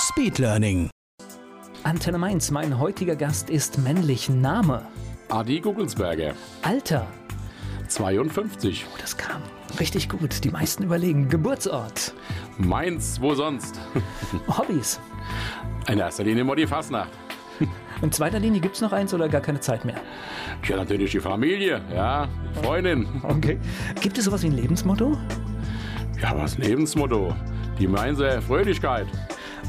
Speedlearning. Antenne Mainz, mein heutiger Gast ist männlich. Name, Adi Gugelsberger, Alter. 52. Oh, das kam richtig gut. Die meisten überlegen. Geburtsort, Mainz, wo sonst? Hobbys. In erster Linie immer die Fasnacht. In zweiter Linie gibt es noch eins oder gar keine Zeit mehr? Ja, natürlich die Familie, ja, die Freundin. Okay. Gibt es sowas wie ein Lebensmotto? Ja, was Lebensmotto? Die Mainzer Fröhlichkeit.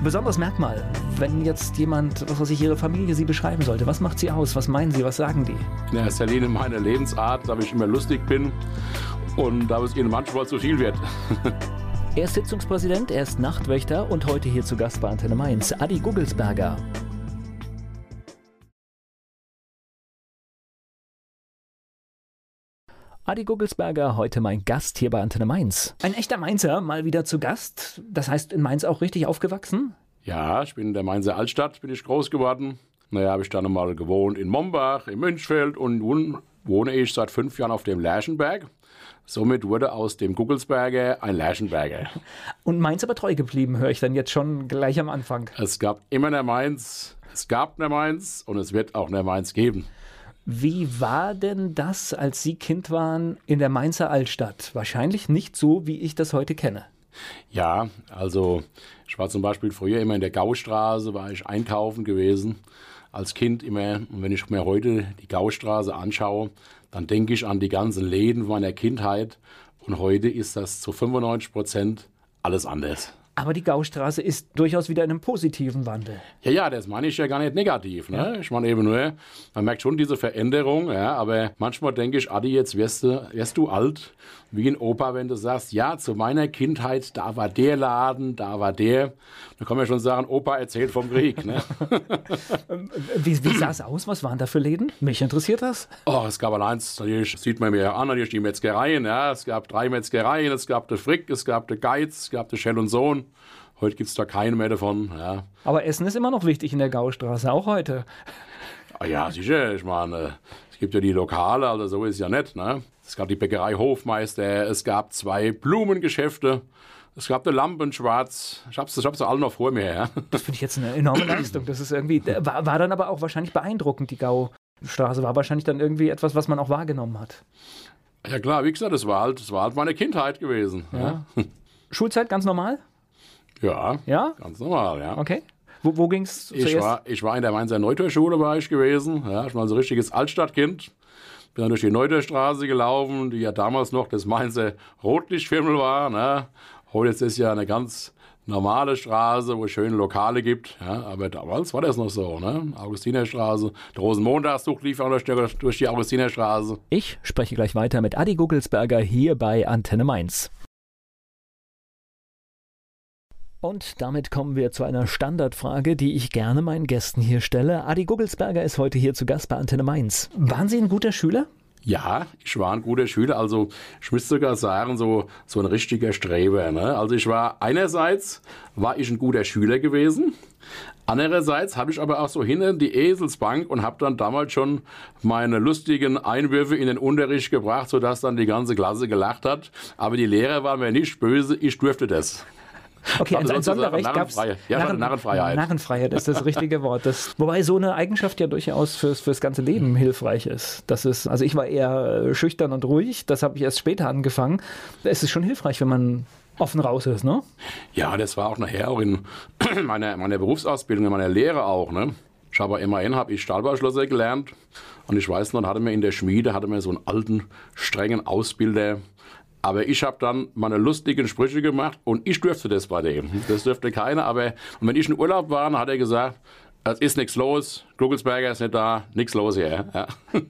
Besonderes Merkmal, wenn jetzt jemand, was weiß ich, ihre Familie sie beschreiben sollte. Was macht sie aus? Was meinen sie? Was sagen die? In erster Linie meine Lebensart, dass ich immer lustig bin und dass es ihnen manchmal zu viel wird. Er ist Sitzungspräsident, er ist Nachtwächter und heute hier zu Gast bei Antenne Mainz. Adi Gugelsberger. Adi Gugelsberger, heute mein Gast hier bei Antenne Mainz. Ein echter Mainzer, mal wieder zu Gast. Das heißt, in Mainz auch richtig aufgewachsen? Ja, ich bin in der Mainzer Altstadt, bin ich groß geworden. Naja, habe ich dann mal gewohnt in Mombach, in Münchfeld und nun wohne ich seit fünf Jahren auf dem Lerchenberg. Somit wurde aus dem Gugelsberger ein Lerchenberger. Und Mainz aber treu geblieben, höre ich dann jetzt schon gleich am Anfang. Es gab immer eine Mainz, es gab eine Mainz und es wird auch eine Mainz geben. Wie war denn das, als Sie Kind waren in der Mainzer Altstadt? Wahrscheinlich nicht so, wie ich das heute kenne. Ja, also ich war zum Beispiel früher immer in der Gaustraße, war ich einkaufen gewesen. Als Kind immer, und wenn ich mir heute die Gaustraße anschaue, dann denke ich an die ganzen Läden meiner Kindheit. Und heute ist das zu 95 Prozent alles anders. Aber die Gaustraße ist durchaus wieder in einem positiven Wandel. Ja, ja, das meine ich ja gar nicht negativ. Ne? Ich meine eben nur, man merkt schon diese Veränderung, ja, aber manchmal denke ich, Adi, jetzt wirst du, wirst du alt, wie ein Opa, wenn du sagst, ja, zu meiner Kindheit, da war der Laden, da war der. Dann kann man schon sagen, Opa erzählt vom Krieg. Ne? Wie, wie sah es aus? Was waren da für Läden? Mich interessiert das. Oh, es gab allein, natürlich sieht man mir an, natürlich die Metzgereien. Ja. Es gab drei Metzgereien, es gab der Frick, es gab der Geiz, es gab der Schell und Sohn. Heute gibt es da keine mehr davon. Ja. Aber Essen ist immer noch wichtig in der Gaustraße, auch heute. Ah, ja, sicher. Ich meine, es gibt ja die Lokale, also so ist es ja nicht. Ne? Es gab die Bäckerei Hofmeister, es gab zwei Blumengeschäfte. Es gab eine Lampen schwarz. Ich hab's, ich hab's alle noch vor mir. Ja. Das finde ich jetzt eine enorme Leistung. Das ist irgendwie, war, war dann aber auch wahrscheinlich beeindruckend, die Gaustraße. War wahrscheinlich dann irgendwie etwas, was man auch wahrgenommen hat. Ja klar, wie gesagt, das war halt, das war halt meine Kindheit gewesen. Ja, Schulzeit ganz normal? ja, Ja? ganz normal, ja. Okay. Wo, wo ging es Ich zuerst? war, ich war in der Mainzer Neuterschule war ich gewesen. Ja, ich war so ein richtiges Altstadtkind. Bin dann durch die Neuterstraße gelaufen, die ja damals noch das Mainzer Rotlichtviertel war. Ne? Heute ist es ja eine ganz normale Straße, wo es schöne Lokale gibt. Ja? Aber damals war das noch so. Ne? Augustinerstraße, der Rosenmontagszug lief auch die- durch die Augustinerstraße. Ich spreche gleich weiter mit Adi Gugelsberger hier bei Antenne Mainz. Und damit kommen wir zu einer Standardfrage, die ich gerne meinen Gästen hier stelle. Adi Gugelsberger ist heute hier zu Gast bei Antenne Mainz. Waren Sie ein guter Schüler? Ja, ich war ein guter Schüler, also ich müsste sogar sagen, so, so ein richtiger Streber. Ne? Also ich war einerseits war ich ein guter Schüler gewesen, andererseits habe ich aber auch so hinten die Eselsbank und habe dann damals schon meine lustigen Einwürfe in den Unterricht gebracht, sodass dann die ganze Klasse gelacht hat. Aber die Lehrer waren mir nicht böse, ich durfte das. Okay, ein, Also ein Sonderrecht gab es. Narrenfreiheit. Ja, Narrenfreiheit. Narrenfreiheit ist das richtige Wort. Das, wobei so eine Eigenschaft ja durchaus fürs, fürs ganze Leben hilfreich ist. Das ist. Also ich war eher äh, schüchtern und ruhig, das habe ich erst später angefangen. Es ist schon hilfreich, wenn man offen raus ist, ne? Ja, das war auch nachher auch in meiner, meiner Berufsausbildung, in meiner Lehre auch. Ne? Ich habe immerhin habe ich Stahlbauschlosser gelernt und ich weiß noch, hatte mir in der Schmiede hatte mir so einen alten strengen Ausbilder. Aber ich habe dann meine lustigen Sprüche gemacht und ich durfte das bei dem. Das dürfte keiner. Aber und wenn ich in Urlaub war, dann hat er gesagt, es ist nichts los, Gugelsberger ist nicht da, nichts los hier. Ja,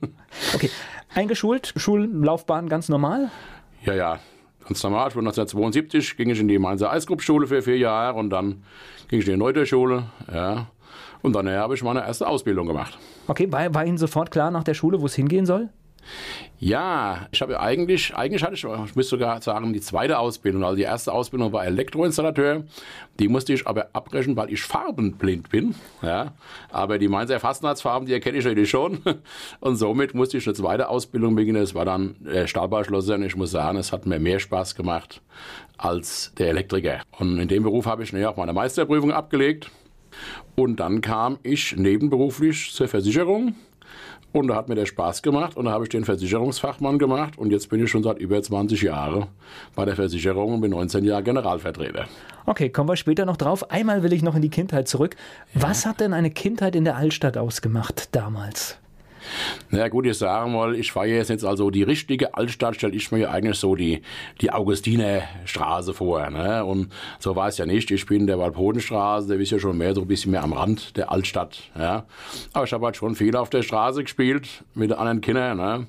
Okay. Eingeschult, Schullaufbahn ganz normal. ja, ja Ganz normal, ich 1972 ging ich in die Mainzer Eisgruppschule für vier Jahre und dann ging ich in die Neuterschule, ja. Und dann habe ich meine erste Ausbildung gemacht. Okay, war, war Ihnen sofort klar nach der Schule, wo es hingehen soll? Ja, ich habe eigentlich, eigentlich hatte ich, ich müsste sogar sagen, die zweite Ausbildung. Also die erste Ausbildung war Elektroinstallateur. Die musste ich aber abbrechen, weil ich farbenblind bin. Ja, aber die Mainzer Fastnachtsfarben, die erkenne ich natürlich schon. Und somit musste ich eine zweite Ausbildung beginnen. Es war dann der Stahlbauschlosser und ich muss sagen, es hat mir mehr Spaß gemacht als der Elektriker. Und in dem Beruf habe ich auch meine Meisterprüfung abgelegt. Und dann kam ich nebenberuflich zur Versicherung und da hat mir der Spaß gemacht und da habe ich den Versicherungsfachmann gemacht und jetzt bin ich schon seit über 20 Jahren bei der Versicherung und bin 19 Jahre Generalvertreter. Okay, kommen wir später noch drauf. Einmal will ich noch in die Kindheit zurück. Ja. Was hat denn eine Kindheit in der Altstadt ausgemacht damals? Na gut, ich sagen mal, ich war jetzt nicht also die richtige Altstadt, stelle ich mir eigentlich so die, die Augustinerstraße vor. Ne? Und so war es ja nicht. Ich bin in der Walpodenstraße, der ist ja schon mehr so ein bisschen mehr am Rand der Altstadt. Ja? Aber ich habe halt schon viel auf der Straße gespielt mit anderen Kindern. Ne?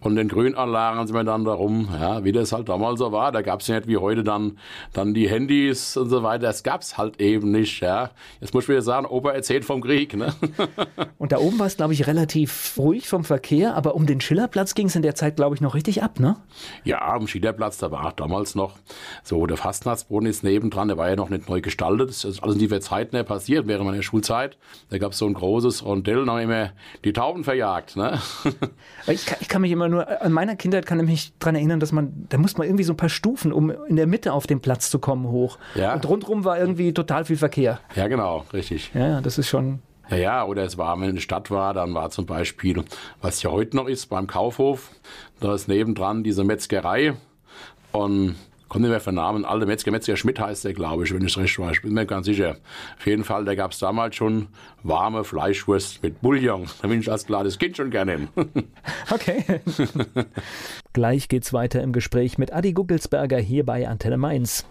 Und den Grünanlagen sind wir dann darum, ja, wie das halt damals so war. Da gab es nicht wie heute dann, dann die Handys und so weiter. Das gab es halt eben nicht. Ja. Jetzt muss ich wieder sagen, Opa erzählt vom Krieg. Ne? Und da oben war es, glaube ich, relativ ruhig vom Verkehr, aber um den Schillerplatz ging es in der Zeit, glaube ich, noch richtig ab, ne? Ja, am Schillerplatz, da war damals noch so, der Fastnachtsbrunnen ist nebendran, der war ja noch nicht neu gestaltet. Das ist alles in dieser Zeit nicht passiert, während meiner Schulzeit. Da gab es so ein großes Rondell, da haben immer die Tauben verjagt. Ne? Ich, kann, ich kann mich immer nur, an meiner Kindheit kann ich mich daran erinnern, dass man, da musste man irgendwie so ein paar Stufen, um in der Mitte auf den Platz zu kommen, hoch. Ja. Und rundherum war irgendwie total viel Verkehr. Ja, genau, richtig. Ja, das ist schon. Ja, ja, oder es war, wenn eine Stadt war, dann war zum Beispiel, was ja heute noch ist, beim Kaufhof, da ist nebendran diese Metzgerei. Und kommt nicht mehr für Namen, alte Metzger, Metzger Schmidt heißt der, glaube ich, wenn ich es recht weiß, ich bin mir ganz sicher. Auf jeden Fall, da gab es damals schon warme Fleischwurst mit Bouillon. Da bin ich als kleines Kind schon gerne hin. Okay. Gleich geht's weiter im Gespräch mit Adi Guggelsberger hier bei Antenne Mainz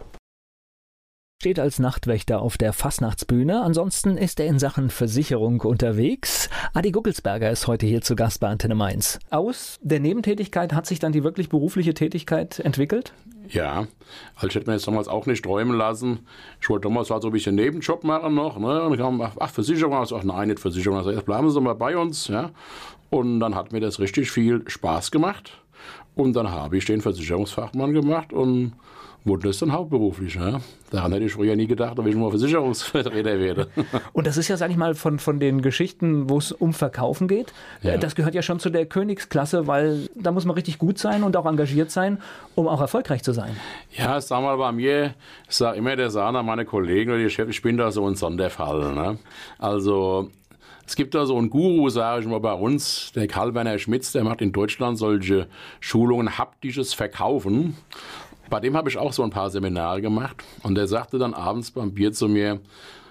steht als Nachtwächter auf der Fastnachtsbühne. Ansonsten ist er in Sachen Versicherung unterwegs. Adi Guckelsberger ist heute hier zu Gast bei Antenne Mainz. Aus der Nebentätigkeit hat sich dann die wirklich berufliche Tätigkeit entwickelt? Ja, also ich hätte mir das damals auch nicht träumen lassen. Ich wollte damals halt so ein bisschen Nebenjob machen noch. Ne? Und ich kam, ach, ach Versicherung. Also, ach nein, nicht Versicherung. Also jetzt bleiben Sie mal bei uns. Ja? Und dann hat mir das richtig viel Spaß gemacht. Und dann habe ich den Versicherungsfachmann gemacht und wurde das dann hauptberuflich. Ja? Daran hätte ich früher nie gedacht, dass ich nur Versicherungsvertreter werde. Und das ist ja, sag ich mal, von, von den Geschichten, wo es um Verkaufen geht, ja. das gehört ja schon zu der Königsklasse, weil da muss man richtig gut sein und auch engagiert sein, um auch erfolgreich zu sein. Ja, sag mal, bei mir, ich sage immer der Sana, meine Kollegen oder die Chef, ich bin da so ein Sonderfall. Ne? Also es gibt da so einen Guru, sage ich mal, bei uns, der Karl-Werner Schmitz, der macht in Deutschland solche Schulungen haptisches Verkaufen. Bei dem habe ich auch so ein paar Seminare gemacht und der sagte dann abends beim Bier zu mir,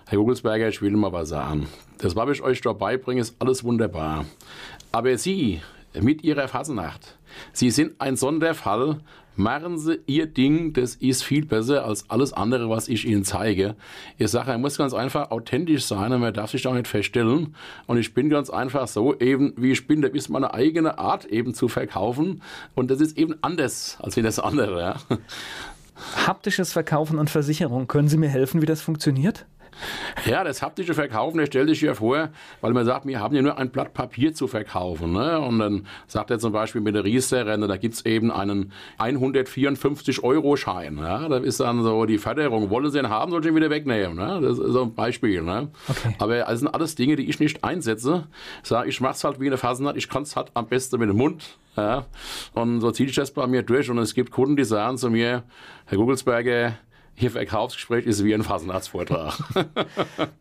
Herr Gugelsberger, ich will mal was sagen. Das, was ich euch dabei bringe, ist alles wunderbar. Aber Sie mit Ihrer Fasnacht, Sie sind ein Sonderfall, machen Sie Ihr Ding, das ist viel besser als alles andere, was ich Ihnen zeige. Ich sage, er muss ganz einfach authentisch sein und man darf sich auch nicht verstellen. Und ich bin ganz einfach so eben, wie ich bin. Das ist meine eigene Art eben zu verkaufen. Und das ist eben anders als wie das andere. Haptisches Verkaufen und Versicherung. Können Sie mir helfen, wie das funktioniert? Ja, das haptische Verkaufen, der stellt sich ja vor, weil man sagt, wir haben ja nur ein Blatt Papier zu verkaufen. Ne? Und dann sagt er zum Beispiel mit der Riester-Rente, da gibt es eben einen 154-Euro-Schein. Ja? Das ist dann so die Förderung. Wollen Sie ihn haben, soll ich ihn wieder wegnehmen. Ne? Das ist so ein Beispiel. Ne? Okay. Aber das sind alles Dinge, die ich nicht einsetze. Ich sage, ich mache es halt wie eine Fasnacht, ich kann es halt am besten mit dem Mund. Ja? Und so ziehe ich das bei mir durch. Und es gibt Kunden, die sagen zu mir, Herr Gugelsberger, hier Verkaufsgespräch ist wie ein Fasenarztvortrag.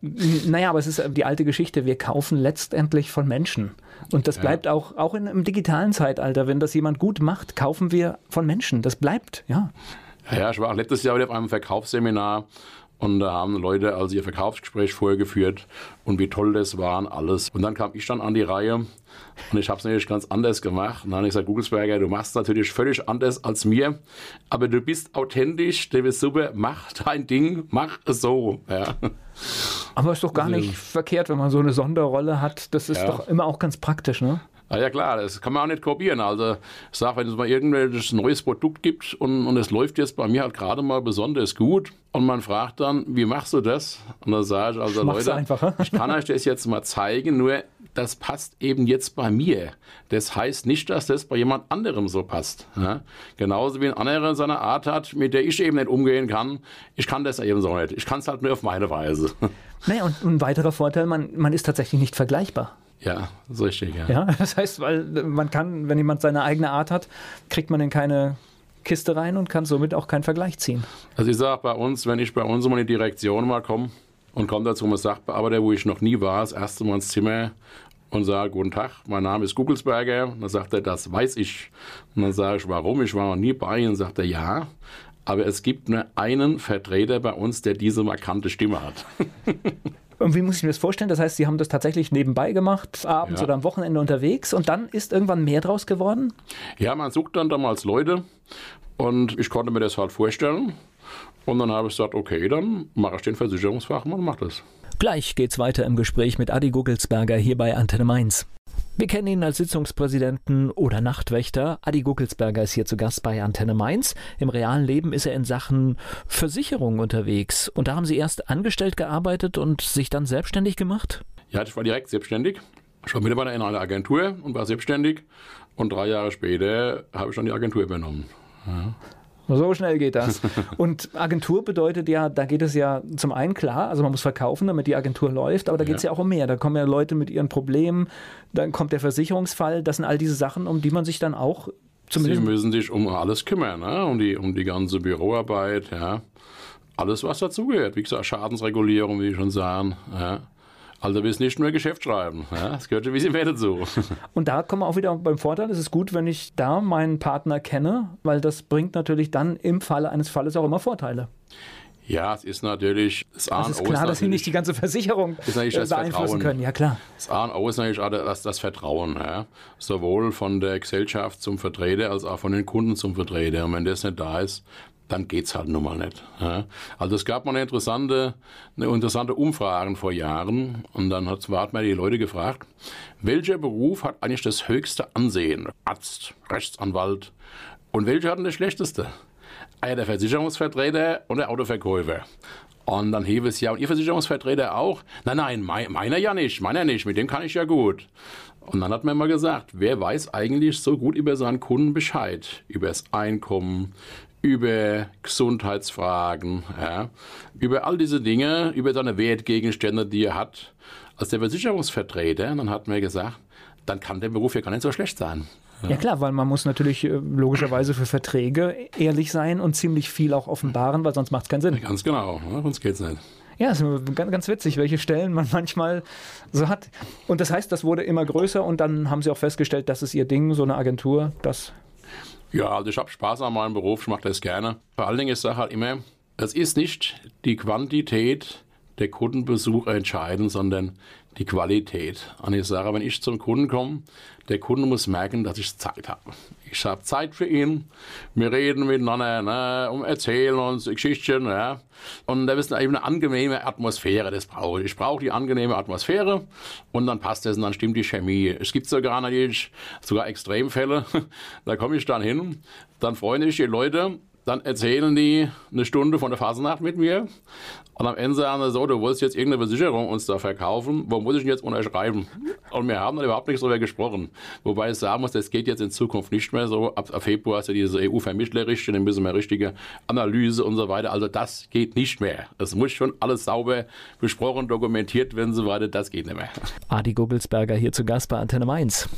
naja, aber es ist die alte Geschichte. Wir kaufen letztendlich von Menschen. Und das bleibt ja. auch, auch in, im digitalen Zeitalter. Wenn das jemand gut macht, kaufen wir von Menschen. Das bleibt, ja. Ja, ich war auch letztes Jahr wieder auf einem Verkaufsseminar und da haben Leute also ihr Verkaufsgespräch vorgeführt und wie toll das war und alles. Und dann kam ich dann an die Reihe und ich habe es natürlich ganz anders gemacht. Und dann habe ich gesagt, Googlesberger, du machst natürlich völlig anders als mir, aber du bist authentisch, du bist super, mach dein Ding, mach es so. Ja. Aber ist doch gar nicht verkehrt, wenn man so eine Sonderrolle hat. Das ist ja. doch immer auch ganz praktisch, ne? Ah ja klar, das kann man auch nicht kopieren. Also ich sage, wenn es mal irgendwelches neues Produkt gibt und, und es läuft jetzt bei mir halt gerade mal besonders gut und man fragt dann, wie machst du das? Und dann sage ich, also Leute, einfacher. ich kann euch das jetzt mal zeigen, nur das passt eben jetzt bei mir. Das heißt nicht, dass das bei jemand anderem so passt. Ja? Genauso wie ein anderer seine Art hat, mit der ich eben nicht umgehen kann. Ich kann das eben so nicht. Ich kann es halt nur auf meine Weise. Naja, und ein weiterer Vorteil, man, man ist tatsächlich nicht vergleichbar. Ja, so richtig, ja. Ja, das heißt, weil man kann, wenn jemand seine eigene Art hat, kriegt man in keine Kiste rein und kann somit auch keinen Vergleich ziehen. Also ich sage bei uns, wenn ich bei uns mal in die Direktion mal komme und komme dazu als Sachbearbeiter, wo ich noch nie war, das erste Mal ins Zimmer und sage, guten Tag, mein Name ist Gugelsberger. Und dann sagt er, das weiß ich. Und dann sage ich, warum? Ich war noch nie bei Ihnen. Und sagt er, ja, aber es gibt nur einen Vertreter bei uns, der diese markante Stimme hat. Und wie muss ich mir das vorstellen? Das heißt, Sie haben das tatsächlich nebenbei gemacht, abends Ja. oder am Wochenende unterwegs und dann ist irgendwann mehr draus geworden? Ja, man sucht dann damals Leute und ich konnte mir das halt vorstellen. Und dann habe ich gesagt, okay, dann mache ich den Versicherungsfachmann und mache das. Gleich geht's weiter im Gespräch mit Adi Guckelsberger hier bei Antenne Mainz. Wir kennen ihn als Sitzungspräsidenten oder Nachtwächter. Adi Guckelsberger ist hier zu Gast bei Antenne Mainz. Im realen Leben ist er in Sachen Versicherung unterwegs. Und da haben Sie erst angestellt gearbeitet und sich dann selbstständig gemacht? Ja, ich war direkt selbstständig. Ich war Mitarbeiter in einer Agentur und war selbstständig. Und drei Jahre später habe ich dann die Agentur übernommen. So schnell geht das. Und Agentur bedeutet ja, da geht es ja zum einen klar, also man muss verkaufen, damit die Agentur läuft, aber da geht es ja. Ja. auch um mehr. Da kommen ja Leute mit ihren Problemen, dann kommt der Versicherungsfall, das sind all diese Sachen, um die man sich dann auch Sie zumindest. müssen sich um alles kümmern, ne? um, die, um die ganze Büroarbeit, ja. Alles, was dazugehört. Wie gesagt, Schadensregulierung, wie ich schon sagen. Ja. Also, wir sind nicht nur Geschäft schreiben. Ja. Das gehört schon ein bisschen mehr dazu. Und da kommen wir auch wieder beim Vorteil, es ist gut, wenn ich da meinen Partner kenne, weil das bringt natürlich dann im Falle eines Falles auch immer Vorteile. Ja, es ist natürlich das A Es und ist O. klar, dass Sie nicht die ganze Versicherung Ist natürlich äh, das beeinflussen Vertrauen. können. Ja, klar. Das A und O ist natürlich auch das, das Vertrauen. Ja? Sowohl von der Gesellschaft zum Vertreter als auch von den Kunden zum Vertreter. Und wenn das nicht da ist, dann geht's halt nun mal nicht. Ja? Also es gab mal eine interessante, eine interessante Umfrage vor Jahren und dann hat, hat man die Leute gefragt, welcher Beruf hat eigentlich das höchste Ansehen? Arzt, Rechtsanwalt. Und welcher hat denn das schlechteste? Ah ja, der Versicherungsvertreter und der Autoverkäufer. Und dann hieß es ja, und Ihr Versicherungsvertreter auch? Nein, nein, mei- meiner ja nicht, meiner nicht, mit dem kann ich ja gut. Und dann hat man mal gesagt, wer weiß eigentlich so gut über seinen Kunden Bescheid? Über das Einkommen, über Gesundheitsfragen, ja, über all diese Dinge, über seine Wertgegenstände, die er hat. Als der Versicherungsvertreter, dann hat man gesagt, dann kann der Beruf ja gar nicht so schlecht sein. Ja klar, weil man muss natürlich äh, logischerweise für Verträge ehrlich sein und ziemlich viel auch offenbaren, weil sonst macht es keinen Sinn. Ganz genau, ne? sonst geht's nicht. Ja, ist ganz, ganz witzig, welche Stellen man manchmal so hat. Und das heißt, das wurde immer größer und dann haben sie auch festgestellt, das ist ihr Ding, so eine Agentur, das Ja, also ich habe Spaß an meinem Beruf, ich mache das gerne. Vor allen Dingen ist Sache halt immer, es ist nicht die Quantität der Kundenbesucher entscheidend, sondern die Qualität. Und ich sage, wenn ich zum Kunden komme, der Kunde muss merken, dass ich Zeit habe. Ich habe Zeit für ihn. Wir reden miteinander, ne, um erzählen uns Geschichten, ja. Und da ist eine angenehme Atmosphäre, das brauche ich. Ich brauche die angenehme Atmosphäre und dann passt es und dann stimmt die Chemie. Es gibt sogar natürlich sogar Extremfälle. Da komme ich dann hin, dann freuen sich die Leute, dann erzählen die eine Stunde von der Fasnacht mit mir und am Ende sagen sie so, du wolltest jetzt irgendeine Versicherung uns da verkaufen, wo muss ich denn jetzt unterschreiben? Und wir haben dann überhaupt nicht darüber gesprochen. Wobei ich sagen muss, das geht jetzt in Zukunft nicht mehr so. Ab, ab Februar ist ja diese EU-Vermittlerrichtlinie, dann müssen wir richtige Analyse und so weiter. Also das geht nicht mehr. Es muss schon alles sauber besprochen, dokumentiert werden und so weiter. Das geht nicht mehr. Adi Gugelsberger hier zu Gast bei Antenne Mainz.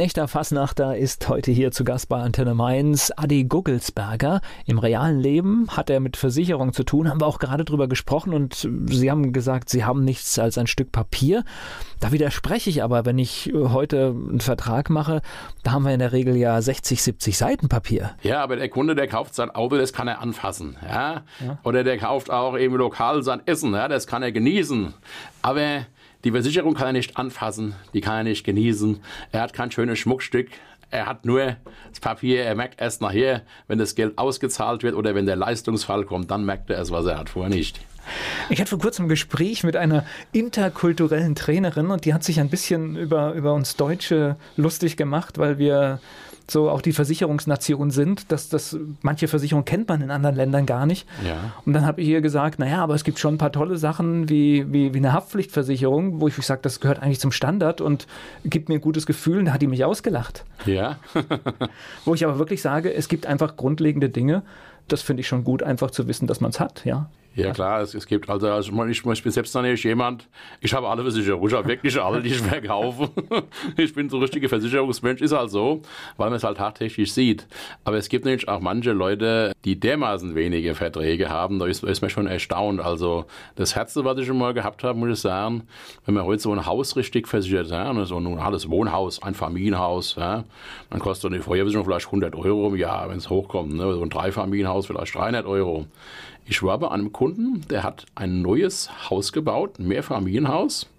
Ein echter Fassnachter ist heute hier zu Gast bei Antenne Mainz. Adi Guggelsberger. Im realen Leben hat er mit Versicherung zu tun, haben wir auch gerade drüber gesprochen und Sie haben gesagt, Sie haben nichts als ein Stück Papier. Da widerspreche ich aber, wenn ich heute einen Vertrag mache, da haben wir in der Regel ja 60, 70 Seiten Papier. Ja, aber der Kunde, der kauft sein Auto, das kann er anfassen. Ja? Oder der kauft auch eben lokal sein Essen, ja? das kann er genießen. Aber die Versicherung kann er nicht anfassen, die kann er nicht genießen. Er hat kein schönes Schmuckstück. Er hat nur das Papier, er merkt erst nachher, wenn das Geld ausgezahlt wird oder wenn der Leistungsfall kommt, dann merkt er es, was er hat, vorher nicht. Ich hatte vor kurzem ein Gespräch mit einer interkulturellen Trainerin und die hat sich ein bisschen über, über uns Deutsche lustig gemacht, weil wir so auch die Versicherungsnation sind, dass das manche Versicherungen kennt man in anderen Ländern gar nicht. Ja. Und dann habe ich ihr gesagt, naja, aber es gibt schon ein paar tolle Sachen wie, wie, wie eine Haftpflichtversicherung, wo ich sage, das gehört eigentlich zum Standard und gibt mir ein gutes Gefühl. Und da hat die mich ausgelacht. Ja. wo ich aber wirklich sage, es gibt einfach grundlegende Dinge. Das finde ich schon gut, einfach zu wissen, dass man es hat, ja. Ja klar, es, es gibt also, also ich, ich bin selbst nicht jemand, ich habe alle Versicherungen, ich habe wirklich alle, die ich verkaufe. ich bin so ein richtiger Versicherungsmensch, ist halt so, weil man es halt tagtäglich sieht. Aber es gibt nämlich auch manche Leute, die dermaßen wenige Verträge haben, da ist, ist man schon erstaunt. Also das Herze, was ich schon mal gehabt habe, muss ich sagen, wenn man heute so ein Haus richtig versichert, ja, so ein normales Wohnhaus, ein Familienhaus, ja, dann kostet eine Feuerversicherung vielleicht 100 Euro im Jahr, wenn es hochkommt. Ne? So ein Dreifamilienhaus vielleicht 300 Euro. Ich war bei einem Kunden, der hat ein neues Haus gebaut, ein Mehrfamilienhaus.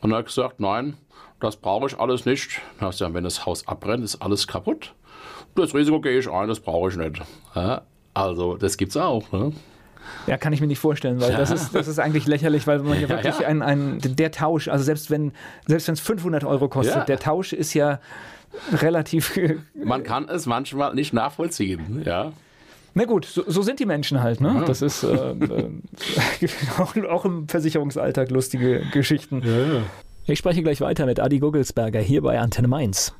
Und er hat gesagt, nein, das brauche ich alles nicht. Dann hast du wenn das Haus abbrennt, ist alles kaputt. Das Risiko gehe ich ein, das brauche ich nicht. Ja, also, das gibt es auch. Ne? Ja, kann ich mir nicht vorstellen, weil ja. das, ist, das ist eigentlich lächerlich, weil man ja wirklich ja, ein, ein, der Tausch, also selbst wenn selbst es 500 Euro kostet, der Tausch ist ja relativ. Man kann es manchmal nicht nachvollziehen, ja. Na gut, so, so, sind die Menschen halt. Ne? Ja. Das ist äh, äh, auch, auch, im Versicherungsalltag lustige Geschichten. Ja, ja. Ich spreche gleich weiter mit Adi Gugelsberger hier bei Antenne Mainz.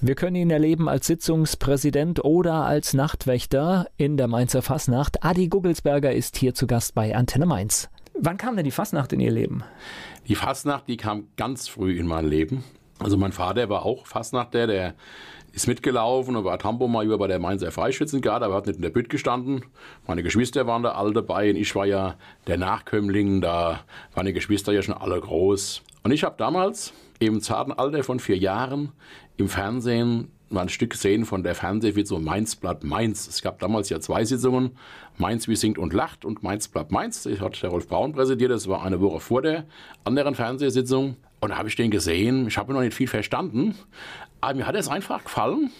Wir können ihn erleben als Sitzungspräsident oder als Nachtwächter in der Mainzer Fasnacht. Adi Gugelsberger ist hier zu Gast bei Antenne Mainz. Wann kam denn die Fasnacht in Ihr Leben? Die Fasnacht, die kam ganz früh in mein Leben. Also mein Vater war auch Fasnachter, der ist mitgelaufen und war Tambo mal über bei der Mainzer Freischützengarde, aber hat nicht in der Bütt gestanden. Meine Geschwister waren da alle dabei und ich war ja der Nachkömmling, da waren die Geschwister ja schon alle groß. Und ich habe damals im zarten Alter von vier Jahren im Fernsehen mal ein Stück gesehen von der Fernsehsitzung Mainz bleibt Mainz. Es gab damals ja zwei Sitzungen, Mainz wie singt und lacht und Mainz bleibt Mainz. Ich hatte der Rolf Braun präsidiert, das war eine Woche vor der anderen Fernsehsitzung. Und da habe ich den gesehen, ich habe noch nicht viel verstanden, aber mir hat es einfach gefallen.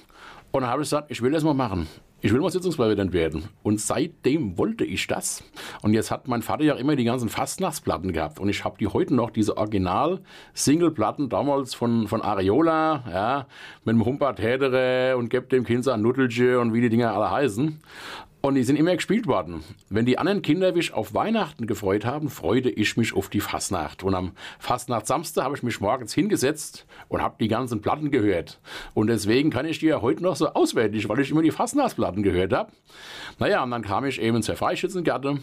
Und dann habe ich gesagt, ich will das mal machen. Ich will mal Sitzungspräsident werden. Und seitdem wollte ich das. Und jetzt hat mein Vater ja immer die ganzen Fastnachtsplatten gehabt. Und ich habe die heute noch, diese Original-Single-Platten damals von, von Areola, ja, mit dem Humpert Hedere und Gebt dem Kind ein Nuttelche und wie die Dinger alle heißen. Und die sind immer gespielt worden. Wenn die anderen Kinder sich auf Weihnachten gefreut haben, freute ich mich auf die Fastnacht. Und am Fastnacht-Samstag habe ich mich morgens hingesetzt und habe die ganzen Platten gehört. Und deswegen kann ich die ja heute noch so auswendig, weil ich immer die Fastnachtsplatten gehört habe. Naja, und dann kam ich eben zur Freischützengarde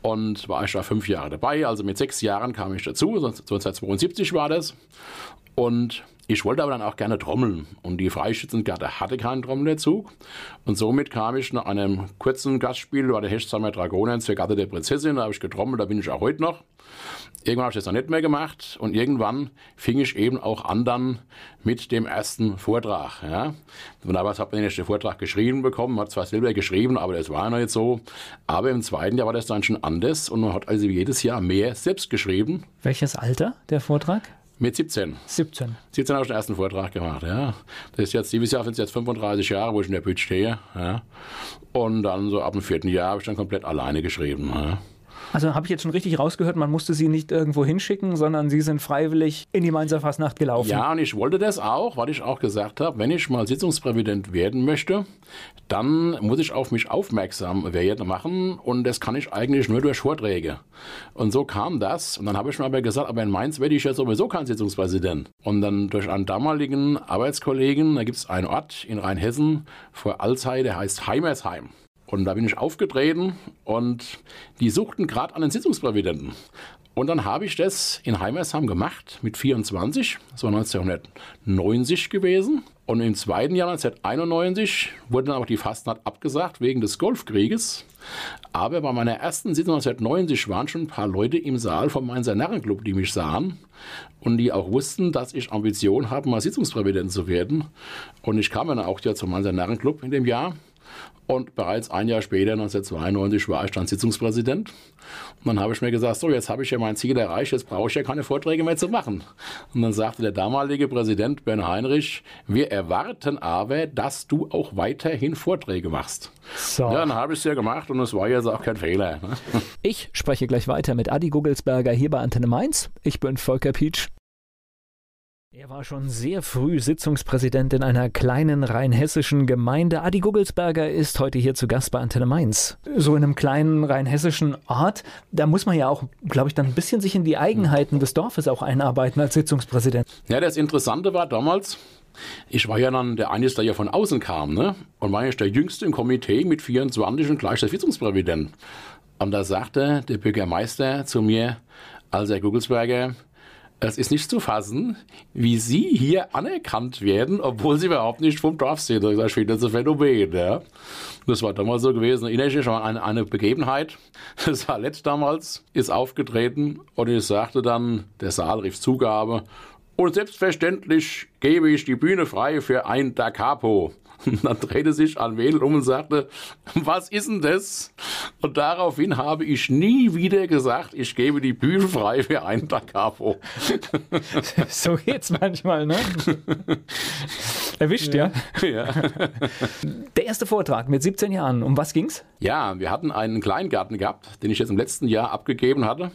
und war ich da fünf Jahre dabei. Also mit sechs Jahren kam ich dazu, 1972 war das. Und ich wollte aber dann auch gerne trommeln und die Freischützengarde hatte keinen Trommelzug und somit kam ich nach einem kurzen Gastspiel bei der Hechtsheimer Dragonen zur Garde der Prinzessin, da habe ich getrommelt, da bin ich auch heute noch. Irgendwann habe ich das noch nicht mehr gemacht und irgendwann fing ich eben auch an dann mit dem ersten Vortrag. Ja. Und damals habe ich den Vortrag geschrieben bekommen, hat zwar selber geschrieben, aber das war noch nicht so. Aber im zweiten Jahr war das dann schon anders und man hat also jedes Jahr mehr selbst geschrieben. Welches Alter der Vortrag? Mit 17. 17. 17 habe ich den ersten Vortrag gemacht, ja. Das ist jetzt, dieses Jahr sind es jetzt 35 Jahre, wo ich in der Bühne stehe, ja. Und dann so ab dem vierten Jahr habe ich dann komplett alleine geschrieben, ja. Also habe ich jetzt schon richtig rausgehört, man musste sie nicht irgendwo hinschicken, sondern sie sind freiwillig in die Mainzer Fastnacht gelaufen. Ja, und ich wollte das auch, weil ich auch gesagt habe, wenn ich mal Sitzungspräsident werden möchte, dann muss ich auf mich aufmerksam werden machen und das kann ich eigentlich nur durch Vorträge. Und so kam das und dann habe ich mir aber gesagt, aber in Mainz werde ich ja sowieso kein Sitzungspräsident. Und dann durch einen damaligen Arbeitskollegen, da gibt es einen Ort in Rheinhessen vor Alzey, der heißt Heimersheim. Und da bin ich aufgetreten und die suchten gerade einen Sitzungspräsidenten. Und dann habe ich das in Heimersheim gemacht mit 24, das war 1990 gewesen. Und im zweiten Jahr 1991 wurde dann auch die Fastnacht abgesagt wegen des Golfkrieges. Aber bei meiner ersten Sitzung 1990 waren schon ein paar Leute im Saal vom Mainzer Narrenclub, die mich sahen und die auch wussten, dass ich Ambition habe, mal Sitzungspräsident zu werden. Und ich kam dann auch ja zum Mainzer Narrenclub in dem Jahr Und bereits ein Jahr später, 1992, war ich dann Sitzungspräsident. Und dann habe ich mir gesagt, so, jetzt habe ich ja mein Ziel erreicht, jetzt brauche ich ja keine Vorträge mehr zu machen. Und dann sagte der damalige Präsident Ben Heinrich, wir erwarten aber, dass du auch weiterhin Vorträge machst. So. Ja, dann habe ich es ja gemacht und es war jetzt auch kein Fehler. Ne? Ich spreche gleich weiter mit Adi Gugelsberger hier bei Antenne Mainz. Ich bin Volker Pietsch. Er war schon sehr früh Sitzungspräsident in einer kleinen rheinhessischen Gemeinde. Adi Gugelsberger ist heute hier zu Gast bei Antenne Mainz. So in einem kleinen rheinhessischen Ort, da muss man ja auch, glaube ich, dann ein bisschen sich in die Eigenheiten des Dorfes auch einarbeiten als Sitzungspräsident. Ja, das Interessante war damals, ich war ja dann der Einzige, der ja von außen kam, ne? Und war ja der Jüngste im Komitee mit 24 und gleich der Sitzungspräsident. Und da sagte der Bürgermeister zu mir, also Herr Gugelsberger, es ist nicht zu fassen, wie Sie hier anerkannt werden, obwohl Sie überhaupt nicht vom Dorf sind. Das finde ich ein Phänomen. Ja. Das war damals so gewesen. Erinnere ich an eine, eine Begebenheit. Das war letzt damals, ist aufgetreten und ich sagte dann, der Saal rief Zugabe. Und selbstverständlich gebe ich die Bühne frei für ein Da Capo. Und dann drehte sich Almedel um und sagte, was ist denn das? Und daraufhin habe ich nie wieder gesagt, ich gebe die Bühne frei für einen Da Capo. So geht's manchmal, ne? Erwischt, ja. ja. Der erste Vortrag mit 17 Jahren, um was ging's? Ja, wir hatten einen Kleingarten gehabt, den ich jetzt im letzten Jahr abgegeben hatte.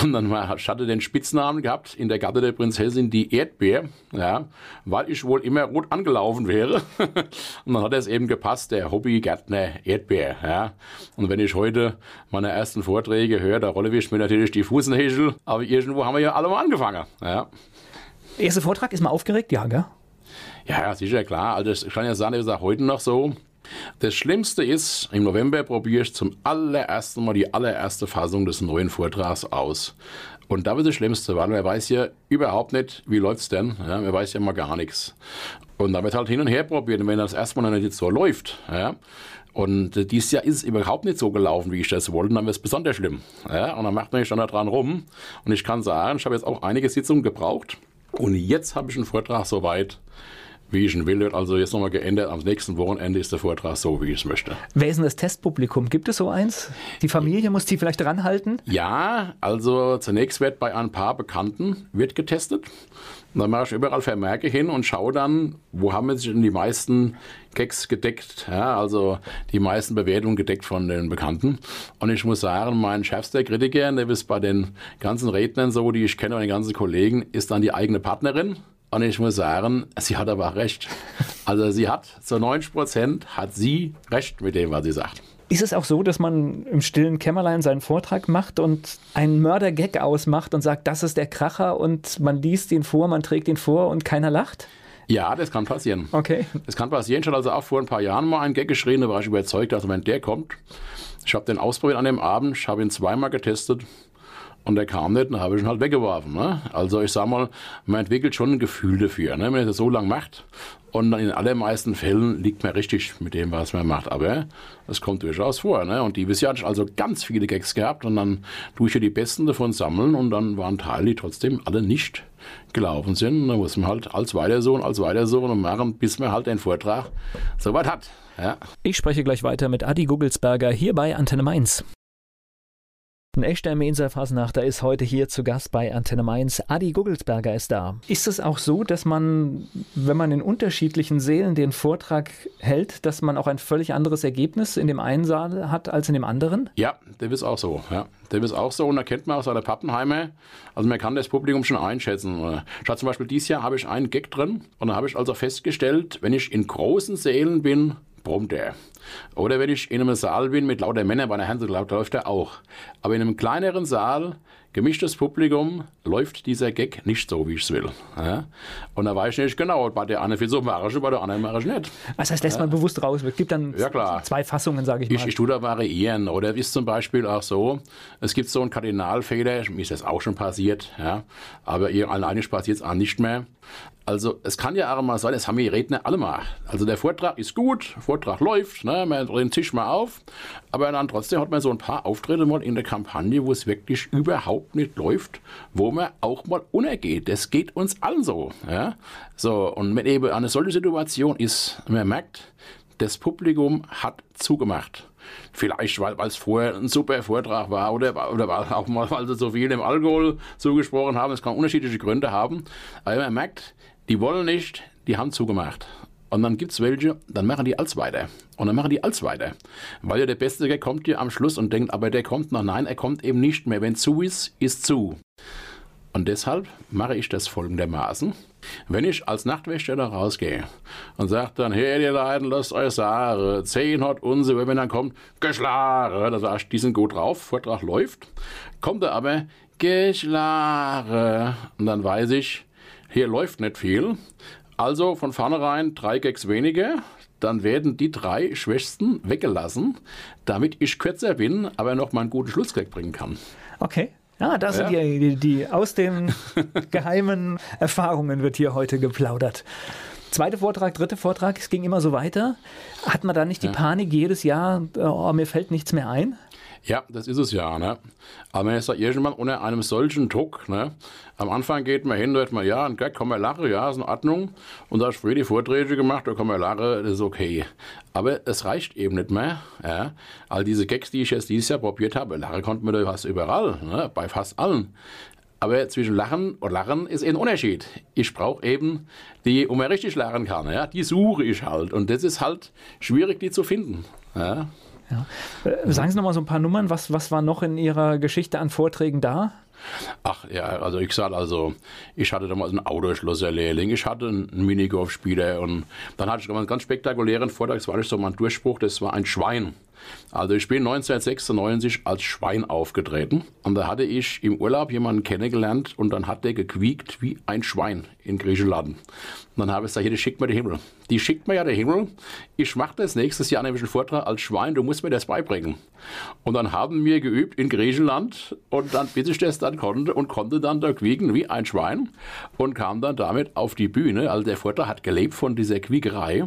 Und dann hatte den Spitznamen gehabt in der Gatte der Prinzessin die Erdbeer, ja, weil ich wohl immer rot angelaufen wäre. Und dann hat es eben gepasst, der Hobbygärtner Erdbeer. Ja. Und wenn ich heute meine ersten Vorträge höre, da rolle ich mir natürlich die Fußnägel, aber irgendwo haben wir ja alle mal angefangen. Ja. Erster Vortrag, ist mal aufgeregt, ja, gell? Ja, sicher, klar. Also ich kann ja sagen, das ist auch heute noch so. Das Schlimmste ist, im November probiere ich zum allerersten Mal die allererste Fassung des neuen Vortrags aus. Und da wird das Schlimmste, weil man weiß ja überhaupt nicht, wie läuft es denn. Ja, man weiß ja immer gar nichts. Und da wird halt hin und her probiert. Und wenn das erstmal noch nicht so läuft, ja, und dieses Jahr ist es überhaupt nicht so gelaufen, wie ich das wollte. Dann wird es besonders schlimm. Ja, und dann macht man sich dann da dran rum. Und ich kann sagen, ich habe jetzt auch einige Sitzungen gebraucht. Und jetzt habe ich einen Vortrag soweit, wie ich ihn will. Also jetzt nochmal geändert. Am nächsten Wochenende ist der Vortrag so, wie ich es möchte. Wer ist denn das Testpublikum? Gibt es so eins? Die Familie muss die vielleicht ranhalten? Ja, also zunächst wird bei ein paar Bekannten wird getestet. Und dann mache ich überall Vermerke hin und schaue dann, wo haben sich denn die meisten Gags gedeckt, ja, also die meisten Bewertungen gedeckt von den Bekannten. Und ich muss sagen, mein schärfster Kritiker, der ist bei den ganzen Rednern so, die ich kenne, und den ganzen Kollegen, ist dann die eigene Partnerin. Und ich muss sagen, sie hat aber recht. Also sie hat zu 90 Prozent hat sie recht mit dem, was sie sagt. Ist es auch so, dass man im stillen Kämmerlein seinen Vortrag macht und einen Mördergag ausmacht und sagt, das ist der Kracher und man liest ihn vor, man trägt ihn vor und keiner lacht? Ja, das kann passieren. Okay. Das kann passieren. Ich hatte also auch vor ein paar Jahren mal einen Gag geschrien, da war ich überzeugt, dass wenn der kommt, ich habe den ausprobiert an dem Abend, ich habe ihn zweimal getestet und der kam nicht, dann habe ich ihn halt weggeworfen. Ne? Also ich sag mal, man entwickelt schon ein Gefühl dafür. Ne? Wenn man das so lange macht und dann in allermeisten Fällen liegt man richtig mit dem, was man macht. Aber es kommt durchaus vor. Ne? Und Jahr hatte ich also ganz viele Gags gehabt und dann tue ich ja die besten davon sammeln und dann waren Teile, die trotzdem alle nicht gelaufen sind. Und dann muss man halt als weiter so und als weiter so und machen, bis man halt den Vortrag soweit hat. Ja. Ich spreche gleich weiter mit Adi Gugelsberger hier bei Antenne Mainz. Ein echter Menser Fasnachter ist heute hier zu Gast bei Antenne Mainz. Adi Gugelsberger ist da. Ist es auch so, dass man, wenn man in unterschiedlichen Sälen den Vortrag hält, dass man auch ein völlig anderes Ergebnis in dem einen Saal hat als in dem anderen? Ja, der ist auch so. Ja. Der ist auch so und da kennt man aus seiner Pappenheimer. Also man kann das Publikum schon einschätzen. Schaut zum Beispiel dieses Jahr habe ich einen Gag drin und da habe ich also festgestellt, wenn ich in großen Sälen bin, brummt er. Oder wenn ich in einem Saal bin mit lauter Männern, bei einer Hanse läuft er auch. Aber in einem kleineren Saal gemischtes Publikum läuft dieser Gag nicht so, wie ich es will. Ja? Und da weiß ich nicht genau, bei der einen viel so mache bei der anderen mache ich nicht. Das heißt, lässt ja. man bewusst raus. Es gibt dann ja, zwei Fassungen, sage ich mal. Ich, ich tue da variieren. Oder ist zum Beispiel auch so, es gibt so einen Kardinalfehler, mir ist das auch schon passiert, ja? aber ihr alleine passiert es auch nicht mehr. Also es kann ja auch mal sein, das haben die Redner alle mal. Also der Vortrag ist gut, Vortrag läuft, ne, man dreht den Tisch mal auf, aber dann trotzdem hat man so ein paar Auftritte mal in der Kampagne, wo es wirklich überhaupt nicht läuft, wo man auch mal untergeht. Das geht uns allen so. Ja? So, und wenn eben eine solche Situation ist, man merkt, das Publikum hat zugemacht. Vielleicht, weil es vorher ein super Vortrag war oder, oder auch mal, weil sie so viel im Alkohol zugesprochen haben. Es kann unterschiedliche Gründe haben. Aber man merkt, die wollen nicht, die haben zugemacht. Und dann gibt es welche, dann machen die als weiter. Und dann machen die als weiter. Weil ja der Beste, der kommt ja am Schluss und denkt, aber der kommt noch. Nein, er kommt eben nicht mehr. Wenn zu ist, ist zu. Und deshalb mache ich das folgendermaßen. Wenn ich als Nachtwächter da rausgehe und sage dann, hey, ihr Leiden, lasst euch sagen, zehn hat unsere, wenn dann kommt, geschlagen, da sag ich, die sind gut drauf, Vortrag läuft, kommt er aber, geschlagen, und dann weiß ich, hier läuft nicht viel, also von vornherein drei Gags weniger, dann werden die drei Schwächsten weggelassen, damit ich kürzer bin, aber noch mal einen guten Schlussgag bringen kann. Okay. Ja, das ja. sind die, die, die aus den geheimen Erfahrungen wird hier heute geplaudert. Zweiter Vortrag, dritter Vortrag, es ging immer so weiter. Hat man da nicht die ja. Panik jedes Jahr, oh, mir fällt nichts mehr ein? Ja, das ist es ja. Ne? Aber man ist ja irgendwann unter einem solchen Druck. Ne? Am Anfang geht man hin, sagt man, ja, ein Gag kann man lachen, ja, ist in Ordnung. Und da hast du früher die Vorträge gemacht, da kann man lachen, das ist okay. Aber es reicht eben nicht mehr. Ja? All diese Gags, die ich jetzt dieses Jahr probiert habe, lachen konnte man da fast überall, ne? bei fast allen. Aber zwischen Lachen und Lachen ist ein Unterschied. Ich brauche eben die, wo man richtig lachen kann. Ja? Die suche ich halt. Und das ist halt schwierig, die zu finden. Ja? Ja. Äh, sagen Sie noch mal so ein paar Nummern. Was, was war noch in Ihrer Geschichte an Vorträgen da? Ach ja, also ich sag also, ich hatte damals einen Autoschlosserlehrling, ich hatte einen Minigolfspieler und dann hatte ich einen ganz spektakulären Vortrag, das war nicht so mein Durchbruch, das war ein Schwein. Also ich bin 1996 als Schwein aufgetreten und da hatte ich im Urlaub jemanden kennengelernt und dann hat der gequiekt wie ein Schwein in Griechenland. Und dann habe ich gesagt, hier, die schickt mir der Himmel. Die schickt mir ja der Himmel. Ich mache das nächstes Jahr nämlich einen Vortrag als Schwein, du musst mir das beibringen. Und dann haben wir geübt in Griechenland und dann, bis ich das dann konnte und konnte dann da quieken wie ein Schwein und kam dann damit auf die Bühne. Also der Vortrag hat gelebt von dieser Quiekerei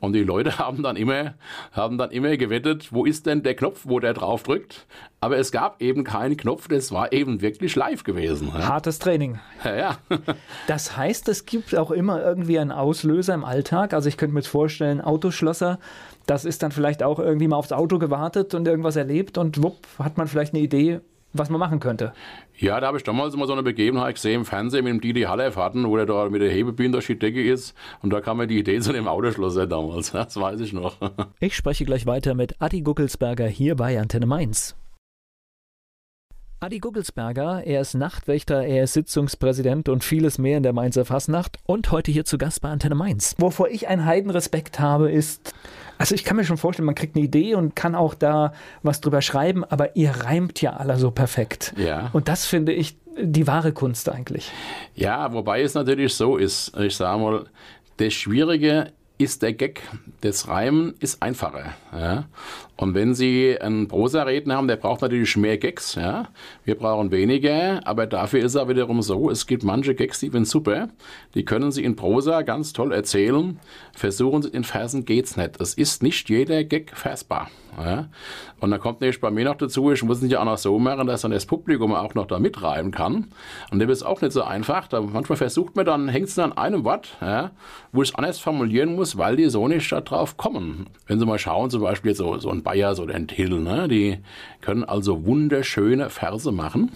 und die Leute haben dann immer, haben dann immer gewettet, wo ist denn der Knopf, wo der drauf drückt. Aber es gab eben keinen Knopf, das war eben wirklich live gewesen. Ja. Hartes Training. Ja, ja. das heißt, es gibt auch immer irgendwie einen Auslöser im Alltag. Also ich könnte mir vorstellen, Autoschlosser, das ist dann vielleicht auch irgendwie mal aufs Auto gewartet und irgendwas erlebt und wupp, hat man vielleicht eine Idee, was man machen könnte. Ja, da habe ich damals mal so eine Begebenheit gesehen im Fernsehen mit dem Didi Hallerf hatten, wo der da mit der Hebebühne durch die Decke ist. Und da kam mir die Idee zu dem Autoschlosser damals. Das weiß ich noch. Ich spreche gleich weiter mit Adi Guckelsberger hier bei Antenne Mainz. Adi Guggelsberger, er ist Nachtwächter, er ist Sitzungspräsident und vieles mehr in der Mainzer Fassnacht und heute hier zu Gast bei Antenne Mainz. Wovor ich einen Heidenrespekt habe, ist, also ich kann mir schon vorstellen, man kriegt eine Idee und kann auch da was drüber schreiben, aber ihr reimt ja alle so perfekt. Ja. Und das finde ich die wahre Kunst eigentlich. Ja, wobei es natürlich so ist, ich sage mal, das Schwierige ist der Gag. Das Reimen ist einfacher. Ja? Und wenn Sie einen Prosa-Redner haben, der braucht natürlich mehr Gags. Ja? Wir brauchen weniger, aber dafür ist er wiederum so, es gibt manche Gags, die sind super. Die können Sie in Prosa ganz toll erzählen. Versuchen Sie in Versen geht's nicht. Es ist nicht jeder Gag versbar. Ja? Und dann kommt nämlich bei mir noch dazu, ich muss es ja auch noch so machen, dass dann das Publikum auch noch da mitreiben kann. Und das ist auch nicht so einfach. Da manchmal versucht man dann, hängt es an einem Wort, ja, wo ich es anders formulieren muss, weil die so nicht darauf kommen. Wenn Sie mal schauen, zum Beispiel so, so ein Bayers oder ein Till, ne, die können also wunderschöne Verse machen.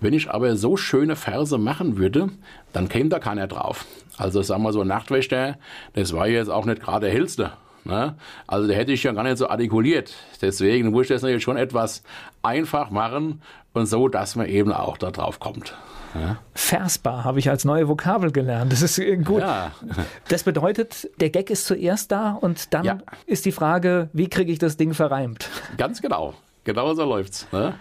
Wenn ich aber so schöne Verse machen würde, dann käme da keiner drauf. Also sagen wir so, Nachtwächter, das war jetzt auch nicht gerade der hellste. Ne? Also der hätte ich ja gar nicht so artikuliert. Deswegen muss ich das natürlich schon etwas einfach machen und so, dass man eben auch da drauf kommt. Ja. Versbar habe ich als neue Vokabel gelernt. Das ist äh, gut. Ja. Das bedeutet, der Gag ist zuerst da und dann ja. ist die Frage, wie kriege ich das Ding verreimt? Ganz genau. Genau so läuft's. Ne?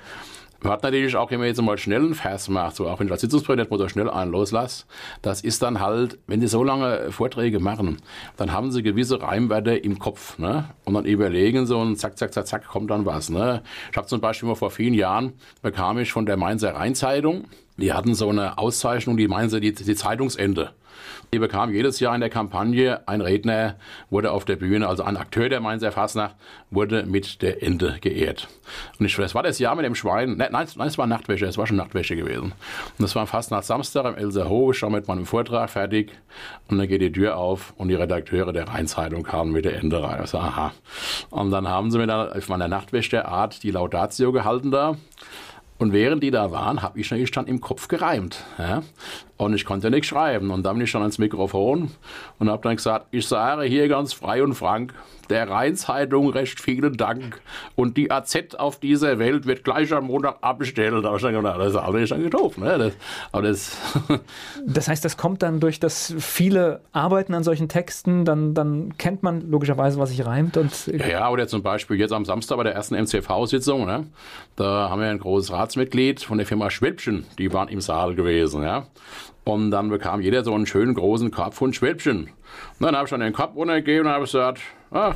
Man hat natürlich auch, wenn man jetzt mal schnell einen Vers macht, so auch wenn ich als Sitzungspräsident mal so schnell einen loslasse, das ist dann halt, wenn die so lange Vorträge machen, dann haben sie gewisse Reimwerte im Kopf, ne? Und dann überlegen so und zack, zack, zack, zack, kommt dann was, ne? Ich habe zum Beispiel mal vor vielen Jahren, bekam ich von der Mainzer Rheinzeitung die hatten so eine Auszeichnung, die meinen sie die, die Zeitungsende. Die bekam jedes Jahr in der Kampagne ein Redner, wurde auf der Bühne, also ein Akteur der Mainzer Fasnacht, wurde mit der Ende geehrt. Und ich, das war das Jahr mit dem Schwein, nein, nein, es war Nachtwäsche, es war schon Nachtwäsche gewesen. Und das war fast nach Samstag im Elserhof, war mit meinem Vortrag fertig und dann geht die Tür auf und die Redakteure der Rheinzeitung kamen mit der Ende rein. Ich so, aha. Und dann haben sie mir dann auf meiner Nachtwäsche-Art die Laudatio gehalten da. Und während die da waren, habe ich natürlich dann im Kopf gereimt. Ja? Und ich konnte nichts schreiben. Und dann bin ich dann ans Mikrofon und habe dann gesagt, ich sage hier ganz frei und frank, der Rheinzeitung recht vielen Dank. Und die AZ auf dieser Welt wird gleich am Montag abgestellt. Da habe ich dann gedacht, das ist alles schon getauft. Ne? Das, aber das, das heißt, das kommt dann durch das viele Arbeiten an solchen Texten, dann, dann kennt man logischerweise, was sich reimt. Und ja, oder zum Beispiel jetzt am Samstag bei der ersten MCV-Sitzung, ne? da haben wir ein großes Ratsmitglied von der Firma Schwäbchen, die waren im Saal gewesen. Ja? Und dann bekam jeder so einen schönen großen Korb von Schwäbchen. Und dann habe ich dann den Korb runtergegeben und habe gesagt, ach,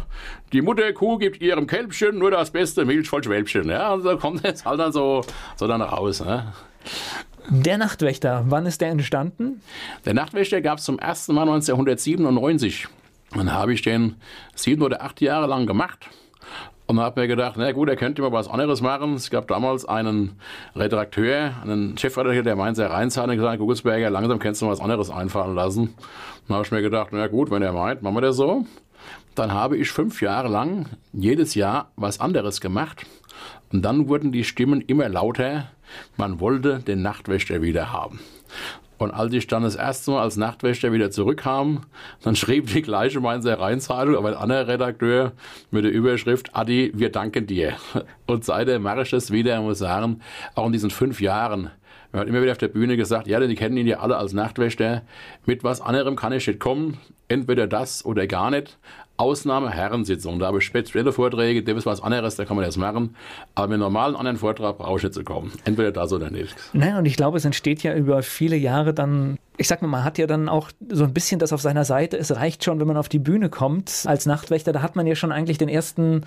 die Mutterkuh gibt ihrem Kälbchen nur das beste Milch voll Schwäbchen. Ja, und so kommt jetzt halt dann so, so dann raus. Ne? Der Nachtwächter, wann ist der entstanden? Der Nachtwächter gab es zum ersten Mal 1997. Dann habe ich den sieben oder acht Jahre lang gemacht. Und habe mir gedacht, na gut, er könnte mal was anderes machen. Es gab damals einen Redakteur, einen Chefredakteur der Mainzer Rheinzeitung, gesagt, Gugelsberger, langsam kannst du mal was anderes einfallen lassen. Dann habe ich mir gedacht, na gut, wenn er meint, machen wir das so. Dann habe ich fünf Jahre lang jedes Jahr was anderes gemacht. Und dann wurden die Stimmen immer lauter. Man wollte den Nachtwächter wieder haben. Und als ich dann das erste Mal als Nachtwächter wieder zurückkam, dann schrieb die gleiche Mainzer Rheinzeitung, aber ein anderer Redakteur mit der Überschrift, Adi, wir danken dir. Und seitdem mache ich das wieder, muss sagen, auch in diesen fünf Jahren. Man hat immer wieder auf der Bühne gesagt, ja, denn die kennen ihn ja alle als Nachtwächter. Mit was anderem kann ich nicht kommen. Entweder das oder gar nicht. Ausnahme Herrensitzung. Da habe ich spezielle Vorträge, das ist was anderes, da kann man das machen. Aber mit normalen anderen Vortrag brauche ich nicht zu kommen. Entweder das oder nicht. Nein, und ich glaube, es entsteht ja über viele Jahre dann, ich sag mal, man hat ja dann auch so ein bisschen das auf seiner Seite. Es reicht schon, wenn man auf die Bühne kommt als Nachtwächter, da hat man ja schon eigentlich den ersten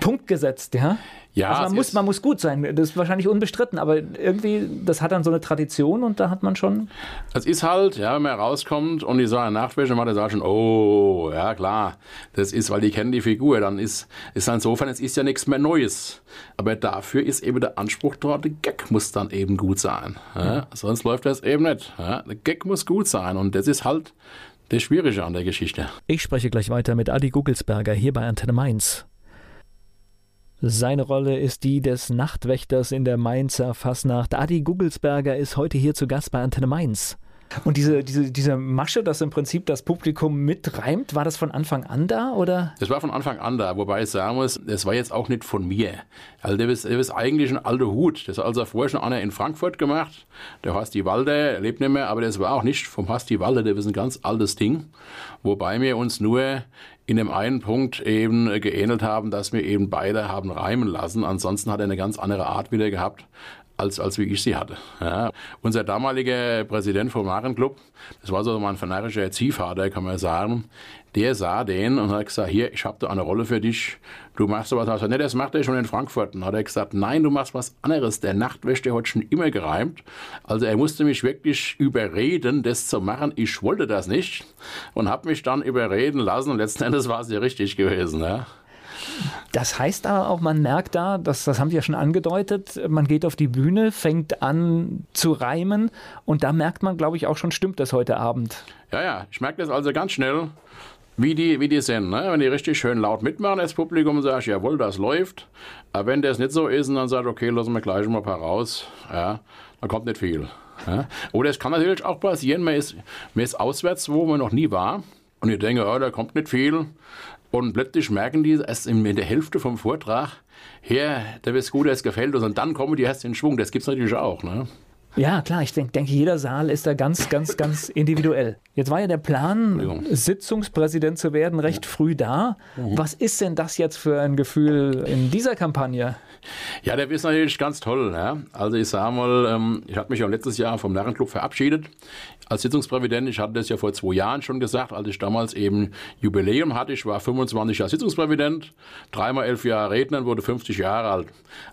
Punkt gesetzt, ja? Ja, also man muss, man muss gut sein, das ist wahrscheinlich unbestritten, aber irgendwie, das hat dann so eine Tradition und da hat man schon. Es ist halt, ja, wenn man rauskommt und die sagen Nachtwäsche macht, der sagt schon, oh, ja klar, das ist, weil die kennen die Figur, dann ist, ist insofern, es ist ja nichts mehr Neues. Aber dafür ist eben der Anspruch dort, der Gag muss dann eben gut sein. Ja? Mhm. Sonst läuft das eben nicht. Ja? Der Gag muss gut sein und das ist halt das Schwierige an der Geschichte. Ich spreche gleich weiter mit Adi Gugelsberger hier bei Antenne Mainz. Seine Rolle ist die des Nachtwächters in der Mainzer Fasnacht. Adi Gugelsberger ist heute hier zu Gast bei Antenne Mainz. Und diese, diese, diese Masche, dass im Prinzip das Publikum mitreimt, war das von Anfang an da oder? Das war von Anfang an da, wobei ich sagen muss, das war jetzt auch nicht von mir. Also der ist, ist eigentlich ein alter Hut. Das hat also vorher schon einer in Frankfurt gemacht. Der Horsti Walder, der lebt nicht mehr, aber das war auch nicht vom Horsti Walder, der ist ein ganz altes Ding. Wobei wir uns nur in dem einen Punkt eben geähnelt haben, dass wir eben beide haben reimen lassen. Ansonsten hat er eine ganz andere Art wieder gehabt, als, als wie ich sie hatte. Ja. Unser damaliger Präsident vom Warenclub, das war so mein fanatischer Erziehvater, kann man sagen, der sah den und hat gesagt, hier, ich habe da eine Rolle für dich, du machst sowas. Also, nee, das macht er schon in Frankfurt. Und hat er gesagt, nein, du machst was anderes. Der Nachtwächter hat schon immer gereimt. Also er musste mich wirklich überreden, das zu machen. Ich wollte das nicht und habe mich dann überreden lassen und letzten Endes war es ja richtig gewesen. Ja. Das heißt aber auch, man merkt da, das, das haben Sie ja schon angedeutet, man geht auf die Bühne, fängt an zu reimen und da merkt man, glaube ich, auch schon, stimmt das heute Abend. Ja, ja, ich merke das also ganz schnell, wie die, wie die sind. Ne? Wenn die richtig schön laut mitmachen, das Publikum sagt, jawohl, das läuft. Aber wenn das nicht so ist und dann sagt, okay, lassen wir gleich mal ein paar raus, ja, dann kommt nicht viel. Ja? Oder es kann natürlich auch passieren, man ist, man ist auswärts, wo man noch nie war. Und ich denke, oh, da kommt nicht viel. Und plötzlich merken die erst in der Hälfte vom Vortrag, Herr, der ist gut, das gefällt uns. Und dann kommen die erst in Schwung. Das gibt es natürlich auch. Ne? Ja, klar, ich denk, denke, jeder Saal ist da ganz, ganz, ganz individuell. Jetzt war ja der Plan. Sitzungspräsident zu werden, recht früh da. Mhm. Was ist denn das jetzt für ein Gefühl in dieser Kampagne? Ja, der ist natürlich ganz toll. Ja? Also ich sage mal, ähm, ich habe mich ja letztes Jahr vom Narrenclub verabschiedet als Sitzungspräsident. Ich hatte das ja vor zwei Jahren schon gesagt, als ich damals eben Jubiläum hatte. Ich war 25 Jahre Sitzungspräsident, dreimal elf Jahre Redner, wurde 50 Jahre alt.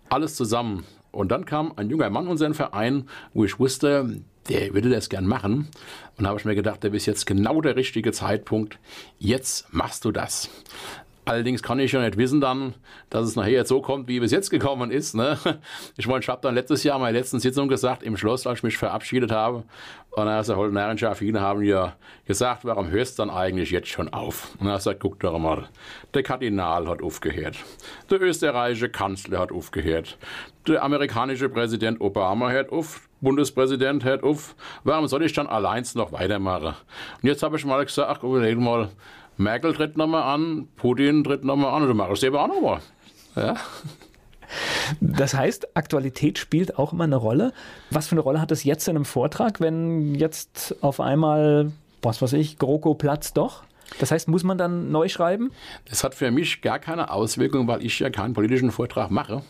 Alles zusammen Und dann kam ein junger Mann in unseren Verein, wo ich wusste, der würde das gern machen. Und da habe ich mir gedacht, der ist jetzt genau der richtige Zeitpunkt. Jetzt machst du das. Allerdings kann ich ja nicht wissen dann, dass es nachher jetzt so kommt, wie es jetzt gekommen ist. Ne? Ich meine, ich habe dann letztes Jahr in meiner letzten Sitzung gesagt, im Schloss, als ich mich verabschiedet habe, und dann hat er Holdenherrenschaft, viele haben ja gesagt, warum hörst du dann eigentlich jetzt schon auf? Und dann hat er guck doch mal, der Kardinal hat aufgehört, der österreichische Kanzler hat aufgehört, der amerikanische Präsident Obama hört auf, Bundespräsident hört auf, warum soll ich dann allein noch weitermachen? Und jetzt habe ich mal gesagt, ach, überleg mal, Merkel tritt nochmal an, Putin tritt nochmal an und du machst es selber auch nochmal. Ja. Das heißt, Aktualität spielt auch immer eine Rolle. Was für eine Rolle hat es jetzt in einem Vortrag, wenn jetzt auf einmal, was weiß ich, GroKo platzt doch? Das heißt, muss man dann neu schreiben? Das hat für mich gar keine Auswirkung, weil ich ja keinen politischen Vortrag mache.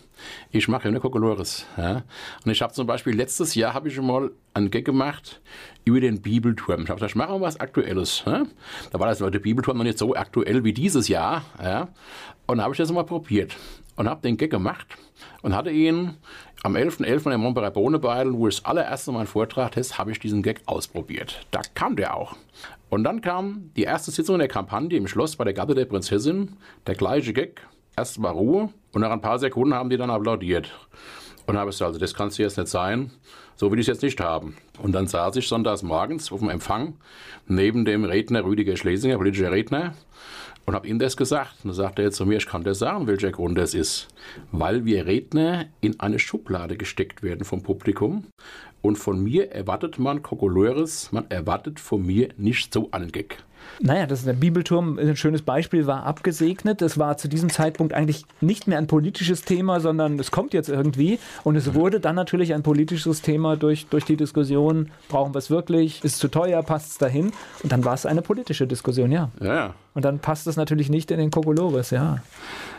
Ich mache ja nur Kokolores. Ja. Und ich habe zum Beispiel letztes Jahr habe ich schon mal einen Gag gemacht über den Bibelturm. Ich habe gesagt, mache mal was Aktuelles. Ja. Da war das der Bibelturm noch nicht so aktuell wie dieses Jahr. Ja. Und da habe ich das mal probiert und habe den Gag gemacht und hatte ihn am 11.11. .11. in Montpellier Bohnebeidel, wo ich das allererste Mal einen Vortrag test, habe ich diesen Gag ausprobiert. Da kam der auch. Und dann kam die erste Sitzung der Kampagne im Schloss bei der Gatte der Prinzessin, der gleiche Gag. Erst war Ruhe und nach ein paar Sekunden haben die dann applaudiert. Und habe gesagt, also das kann es jetzt nicht sein, so will ich es jetzt nicht haben. Und dann saß ich sonntags morgens auf dem Empfang neben dem Redner Rüdiger Schlesinger, politischer Redner, und habe ihm das gesagt. Und dann sagte er zu mir, ich kann dir sagen, welcher Grund das ist. Weil wir Redner in eine Schublade gesteckt werden vom Publikum. Und von mir erwartet man Kokolores, man erwartet von mir nicht so einen Gag. Naja, das ist der Bibelturm, ein schönes Beispiel, war abgesegnet. Es war zu diesem Zeitpunkt eigentlich nicht mehr ein politisches Thema, sondern es kommt jetzt irgendwie. Und es wurde dann natürlich ein politisches Thema durch, durch die Diskussion, brauchen wir es wirklich, ist es zu teuer, passt es dahin? Und dann war es eine politische Diskussion, ja. Ja. Und dann passt es natürlich nicht in den Kokolores, ja.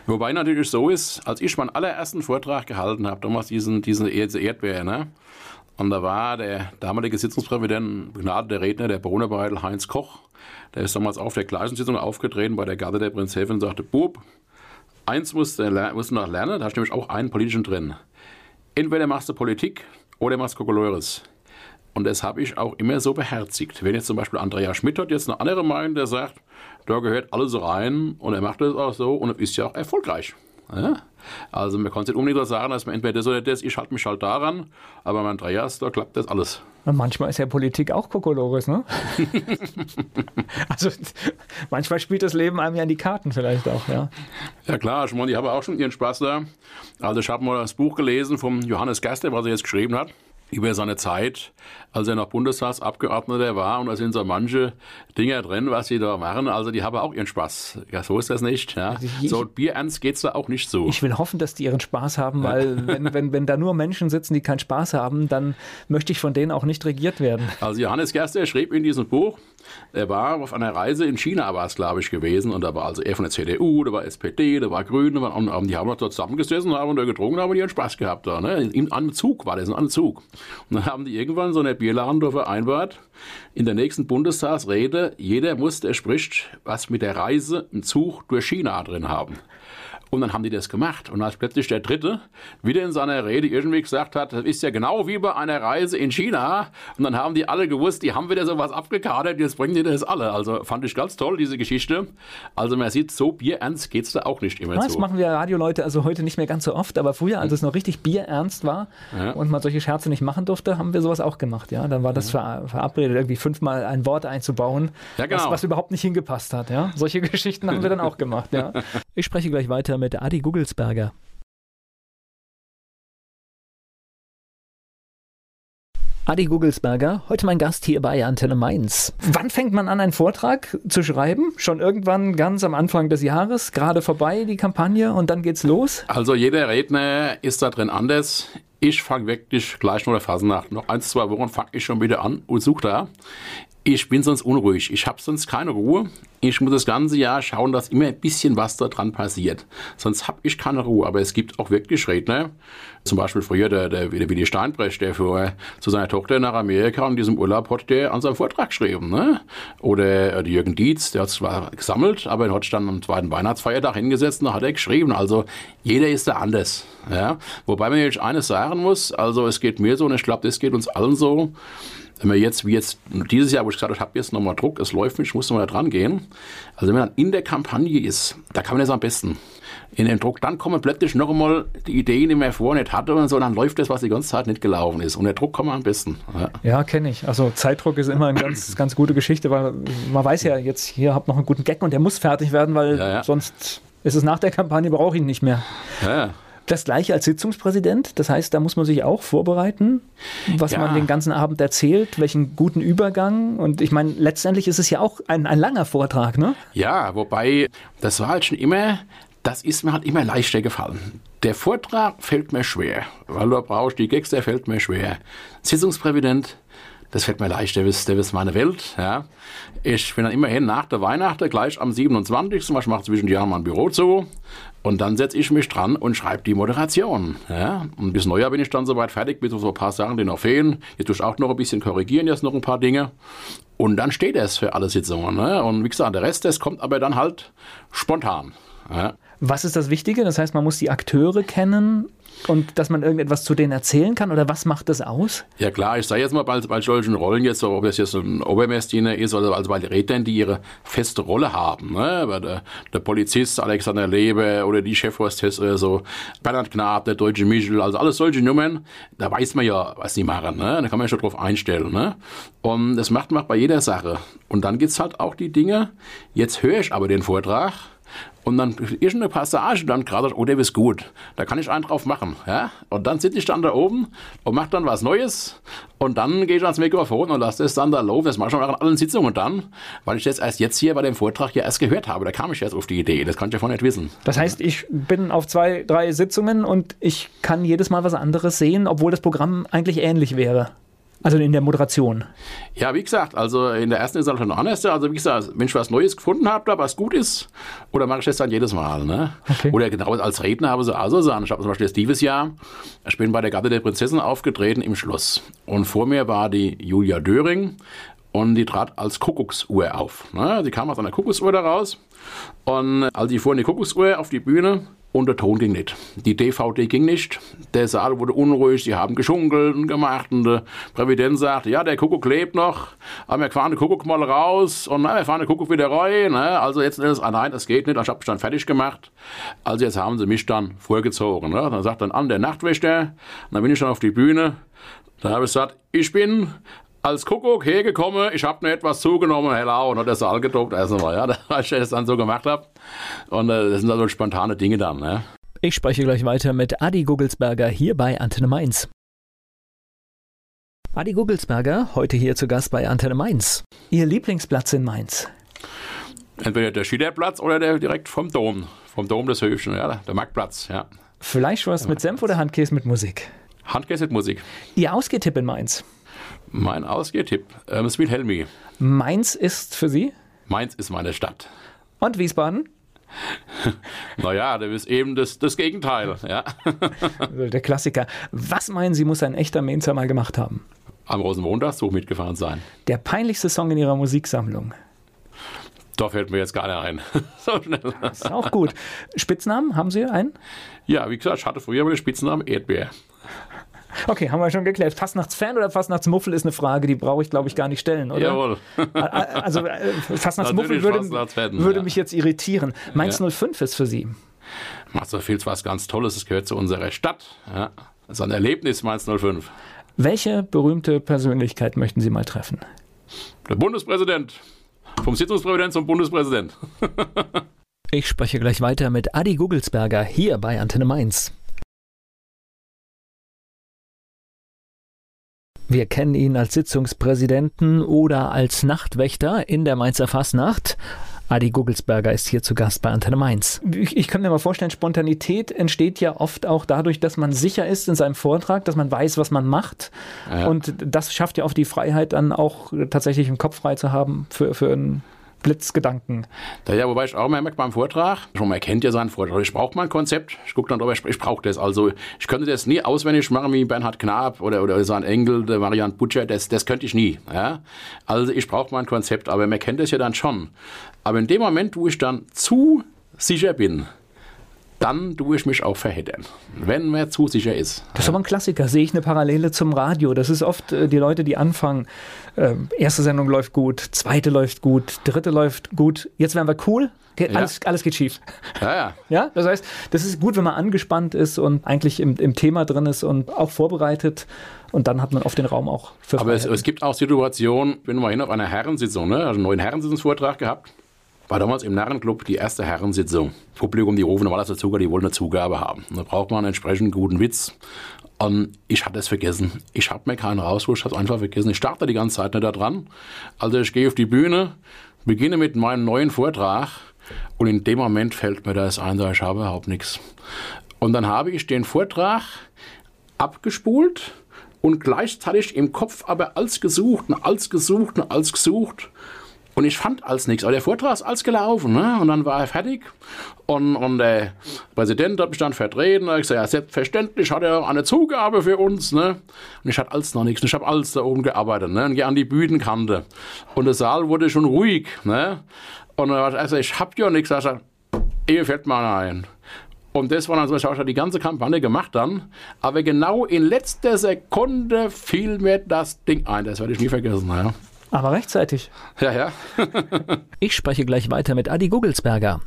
Wobei natürlich so ist, als ich meinen allerersten Vortrag gehalten habe, damals diesen, diesen Erdbeer, ne? Und da war der damalige Sitzungspräsident, begnadeter Redner der Brunnerbeidel, Heinz Koch, der ist damals auf der gleichen Sitzung aufgetreten bei der Garde der Prinzessin und sagte, Bub, eins musst du, musst du noch lernen, da hast du nämlich auch einen politischen drin. Entweder machst du Politik oder machst Kokolores. Und das habe ich auch immer so beherzigt. Wenn jetzt zum Beispiel Andrea Schmidt hat jetzt eine andere Meinung, der sagt, da gehört alles rein und er macht das auch so und ist ja auch erfolgreich. Ja? Also man kann es nicht unbedingt sagen, dass man entweder das oder das, ich halte mich halt daran, aber bei Andreas, da klappt das alles. Manchmal ist ja Politik auch Kokolores, ne? also manchmal spielt das Leben einem ja in die Karten vielleicht auch, ja. Ja klar, ich meine, die haben auch schon ihren Spaß da. Also ich habe mal das Buch gelesen vom Johannes Gaster, was er jetzt geschrieben hat über seine Zeit, als er noch Bundestagsabgeordneter war. Und da sind so manche Dinger drin, was sie da machen. Also die haben auch ihren Spaß. Ja, so ist das nicht. Ja. Also ich, so bierernst geht es da auch nicht so. Ich will hoffen, dass die ihren Spaß haben, weil wenn, wenn, wenn da nur Menschen sitzen, die keinen Spaß haben, dann möchte ich von denen auch nicht regiert werden. Also Johannes Gerster schrieb in diesem Buch, er war auf einer Reise in China, war es, glaube ich, gewesen. Und da war also er von der CDU, da war SPD, da war Grüne. Und die haben dort zusammengesessen, haben da getrunken, haben die ihren Spaß gehabt. Da, ne? Im Anzug war das, ein Anzug. Und dann haben die irgendwann so eine Bierladen vereinbart, in der nächsten Bundestagsrede, jeder muss, der spricht, was mit der Reise im Zug durch China drin haben. Und dann haben die das gemacht. Und als plötzlich der Dritte wieder in seiner Rede irgendwie gesagt hat, das ist ja genau wie bei einer Reise in China. Und dann haben die alle gewusst, die haben wieder sowas abgekadert, jetzt bringen die das alle. Also fand ich ganz toll, diese Geschichte. Also man sieht, so bierernst geht es da auch nicht immer ja, zu. Das machen wir Radioleute also heute nicht mehr ganz so oft, aber früher, als es noch richtig bierernst war ja. und man solche Scherze nicht machen durfte, haben wir sowas auch gemacht. Ja, dann war das ja. verabredet, irgendwie fünfmal ein Wort einzubauen, ja, genau. was, was überhaupt nicht hingepasst hat. Ja, solche Geschichten haben wir dann auch gemacht. Ja, ich spreche gleich weiter mit Adi Gugelsberger. Adi Gugelsberger, heute mein Gast hier bei Antenne Mainz. Wann fängt man an, einen Vortrag zu schreiben? Schon irgendwann ganz am Anfang des Jahres, gerade vorbei die Kampagne und dann geht's los? Also jeder Redner ist da drin anders. Ich fange wirklich gleich nur der Phasennacht. Noch ein, zwei Wochen fange ich schon wieder an und suche da. Ich bin sonst unruhig. Ich habe sonst keine Ruhe. Ich muss das ganze Jahr schauen, dass immer ein bisschen was da dran passiert. Sonst habe ich keine Ruhe. Aber es gibt auch wirklich Redner, zum Beispiel früher der, der, der Willi Steinbrecht, der für, zu seiner Tochter nach Amerika in diesem Urlaub hat der an seinem Vortrag geschrieben. Ne? Oder äh, Jürgen Dietz, der hat zwar gesammelt, aber er hat dann am zweiten Weihnachtsfeiertag hingesetzt und da hat er geschrieben. Also jeder ist da anders. Ja? Wobei man jetzt eines sagen muss, also es geht mir so und ich glaube, das geht uns allen so wenn man jetzt, wie jetzt dieses Jahr, wo ich gesagt habe, ich habe jetzt nochmal Druck, es läuft nicht, ich muss nochmal da dran gehen. Also wenn man dann in der Kampagne ist, da kann man das am besten. In den Druck, dann kommen plötzlich noch einmal die Ideen, die man vorher nicht hatte und so, dann läuft das, was die ganze Zeit nicht gelaufen ist. Und der Druck kommt am besten. Ja, ja kenne ich. Also Zeitdruck ist immer eine ganz, ganz gute Geschichte, weil man weiß ja jetzt, hier habt noch einen guten Gag und der muss fertig werden, weil ja, ja. sonst ist es nach der Kampagne, brauche ich ihn nicht mehr. Ja, das gleiche als Sitzungspräsident. Das heißt, da muss man sich auch vorbereiten, was ja. man den ganzen Abend erzählt, welchen guten Übergang. Und ich meine, letztendlich ist es ja auch ein, ein langer Vortrag, ne? Ja, wobei, das war halt schon immer, das ist mir halt immer leichter gefallen. Der Vortrag fällt mir schwer, weil du brauchst die Gags, der fällt mir schwer. Sitzungspräsident, das fällt mir leicht, der ist, der ist meine Welt. Ja. Ich bin dann immerhin nach der Weihnachten, gleich am 27. Ich mache zwischen Jahren mein Büro zu. Und dann setze ich mich dran und schreibe die Moderation. Ja? Und bis Neujahr bin ich dann soweit fertig mit so ein paar Sachen, die noch fehlen. Jetzt tue ich auch noch ein bisschen korrigieren, jetzt noch ein paar Dinge. Und dann steht es für alle Sitzungen. Ne? Und wie gesagt, der Rest, das kommt aber dann halt spontan. Ja? Was ist das Wichtige? Das heißt, man muss die Akteure kennen und dass man irgendetwas zu denen erzählen kann oder was macht das aus? Ja klar, ich sage jetzt mal bei, bei solchen Rollen jetzt, ob es jetzt ein Obermessdiener ist oder also bei den Rednern, die ihre feste Rolle haben, ne? der, der Polizist Alexander Lebe oder die Chefhostess oder so, Bernhard Knab, der deutsche Michel, also alles solche Nummern, da weiß man ja, was die machen, ne? da kann man schon drauf einstellen. Ne? Und das macht man bei jeder Sache. Und dann gibt es halt auch die Dinge, jetzt höre ich aber den Vortrag, und dann irgendeine Passage dann gerade, oh, der ist gut, da kann ich einen drauf machen. Ja? Und dann sitze ich dann da oben und mache dann was Neues und dann gehe ich ans Mikrofon und lasse das dann da laufen. Das mache ich schon an allen Sitzungen dann, weil ich das erst jetzt hier bei dem Vortrag ja erst gehört habe. Da kam ich jetzt auf die Idee, das kann ich ja vorher nicht wissen. Das heißt, ich bin auf zwei, drei Sitzungen und ich kann jedes Mal was anderes sehen, obwohl das Programm eigentlich ähnlich wäre. Also in der Moderation. Ja, wie gesagt, also in der ersten ist es noch anders. Also wie gesagt, wenn ich was Neues gefunden habe, was gut ist, oder mache ich das dann jedes Mal. Ne? Okay. Oder genau als Redner habe ich so also sagen. Ich habe zum Beispiel jetzt dieses Jahr, ich bin bei der Gatte der Prinzessin aufgetreten im Schloss. Und vor mir war die Julia Döring und die trat als Kuckucksuhr auf. Ne? Die kam aus einer Kuckucksuhr da raus. Und als sie fuhr in die Kuckucksuhr auf die Bühne, und der Ton ging nicht. Die DVD ging nicht. Der Saal wurde unruhig, sie haben geschunkelt und gemacht und der Präsident sagte, ja, der Kuckuck lebt noch, aber wir fahren den Kuckuck mal raus und na, wir fahren den Kuckuck wieder rein. Ne? Also jetzt ist es, ah nein, das geht nicht, ich habe mich dann fertig gemacht. Also jetzt haben sie mich dann vorgezogen. Ne? Dann sagt dann an der Nachtwächter, dann bin ich dann auf die Bühne, da habe ich gesagt, ich bin als Kuckuck hergekommen, ich habe mir etwas zugenommen, hello, und hat der Saal gedruckt, also ja, als ich das dann so gemacht habe. Und äh, das sind also spontane Dinge dann. Ne? Ich spreche gleich weiter mit Adi Gugelsberger hier bei Antenne Mainz. Adi Gugelsberger, heute hier zu Gast bei Antenne Mainz. Ihr Lieblingsplatz in Mainz? Entweder der Schiederplatz oder der direkt vom Dom, vom Dom des Höfchen, ja, der Marktplatz, ja. Fleischwurst mit Senf oder Handkäse mit Musik? Handkäse mit Musik. Ihr Ausgehtipp in Mainz? Mein Ausgehtipp, ähm, Sweet Helmi. Mainz ist für Sie? Mainz ist meine Stadt. Und Wiesbaden? naja, das ist eben das, das Gegenteil. Ja. Der Klassiker. Was meinen Sie, muss ein echter Mainzer mal gemacht haben? Am Rosenmontagszug mitgefahren sein. Der peinlichste Song in Ihrer Musiksammlung? Da fällt mir jetzt gar nicht ein. so schnell. Das ist auch gut. Spitznamen, haben Sie einen? Ja, wie gesagt, ich hatte früher mal den Spitznamen Erdbeer. Okay, haben wir schon geklärt. Fastnachtsfan oder Fastnachtsmuffel ist eine Frage, die brauche ich, glaube ich, gar nicht stellen, oder? Jawohl. Also äh, Fastnachtsmuffel würde, würde ja. mich jetzt irritieren. Mainz ja. 05 ist für Sie. Macht so viel was ganz Tolles, es gehört zu unserer Stadt. Ja. Das ist ein Erlebnis, Mainz 05. Welche berühmte Persönlichkeit möchten Sie mal treffen? Der Bundespräsident. Vom Sitzungspräsident zum Bundespräsident. ich spreche gleich weiter mit Adi Gugelsberger hier bei Antenne Mainz. Wir kennen ihn als Sitzungspräsidenten oder als Nachtwächter in der Mainzer Fasnacht. Adi Gugelsberger ist hier zu Gast bei Antenne Mainz. Ich, ich kann mir mal vorstellen, Spontanität entsteht ja oft auch dadurch, dass man sicher ist in seinem Vortrag, dass man weiß, was man macht. Ja. Und das schafft ja oft die Freiheit, dann auch tatsächlich einen Kopf frei zu haben für, für ein Blitzgedanken. Ja, wobei ich auch mal merke beim Vortrag, schon mal kennt ja seinen Vortrag, ich brauche mal ein Konzept, ich gucke dann drüber, ich, ich brauche das. Also ich könnte das nie auswendig machen wie Bernhard Knapp oder, oder sein Engel, der Marianne Butcher, das, das könnte ich nie. Ja? Also ich brauche mal ein Konzept, aber man kennt das ja dann schon. Aber in dem Moment, wo ich dann zu sicher bin, dann tue ich mich auch verheddern, wenn man zu sicher ist. Das ist aber ein Klassiker, sehe ich eine Parallele zum Radio. Das ist oft äh, die Leute, die anfangen, äh, erste Sendung läuft gut, zweite läuft gut, dritte läuft gut, jetzt werden wir cool, Ge ja. alles, alles geht schief. Ja, ja. ja, das heißt, das ist gut, wenn man angespannt ist und eigentlich im, im Thema drin ist und auch vorbereitet. Und dann hat man oft den Raum auch für Aber es, es, gibt auch Situationen, wenn wir hin auf einer Herrensitzung, ne, also einen neuen Herrensitzungsvortrag gehabt, war damals im Narrenclub die erste Herrensitzung. Publikum, die rufen normalerweise Zucker, die wollen eine Zugabe haben. Da braucht man einen entsprechend guten Witz. Und ich hatte es vergessen. Ich habe mir keinen rausgeholt, ich habe es einfach vergessen. Ich starte die ganze Zeit nicht da dran. Also ich gehe auf die Bühne, beginne mit meinem neuen Vortrag und in dem Moment fällt mir das ein, ich habe überhaupt nichts. Und dann habe ich den Vortrag abgespult und gleichzeitig im Kopf aber als gesucht und als gesucht und als gesucht. Und ich fand als nichts. Aber der Vortrag ist als gelaufen. Ne? Und dann war er fertig. Und, und der Präsident hat mich dann vertreten. Und ich gesagt, ja, selbstverständlich hat er eine Zugabe für uns. Ne? Und ich hatte alles noch nichts. Ich habe alles da oben gearbeitet. Ne? Und gehe an die Bühnenkante. Und der Saal wurde schon ruhig. Ne? Und dann war also ich habe ja nichts. Ich sagte, ihr fällt mal ein. Und das war dann so, ich habe die ganze Kampagne gemacht dann. Aber genau in letzter Sekunde fiel mir das Ding ein. Das werde ich nie vergessen. Ja. Aber rechtzeitig. Ja, ja. ich spreche gleich weiter mit Adi Gugelsberger.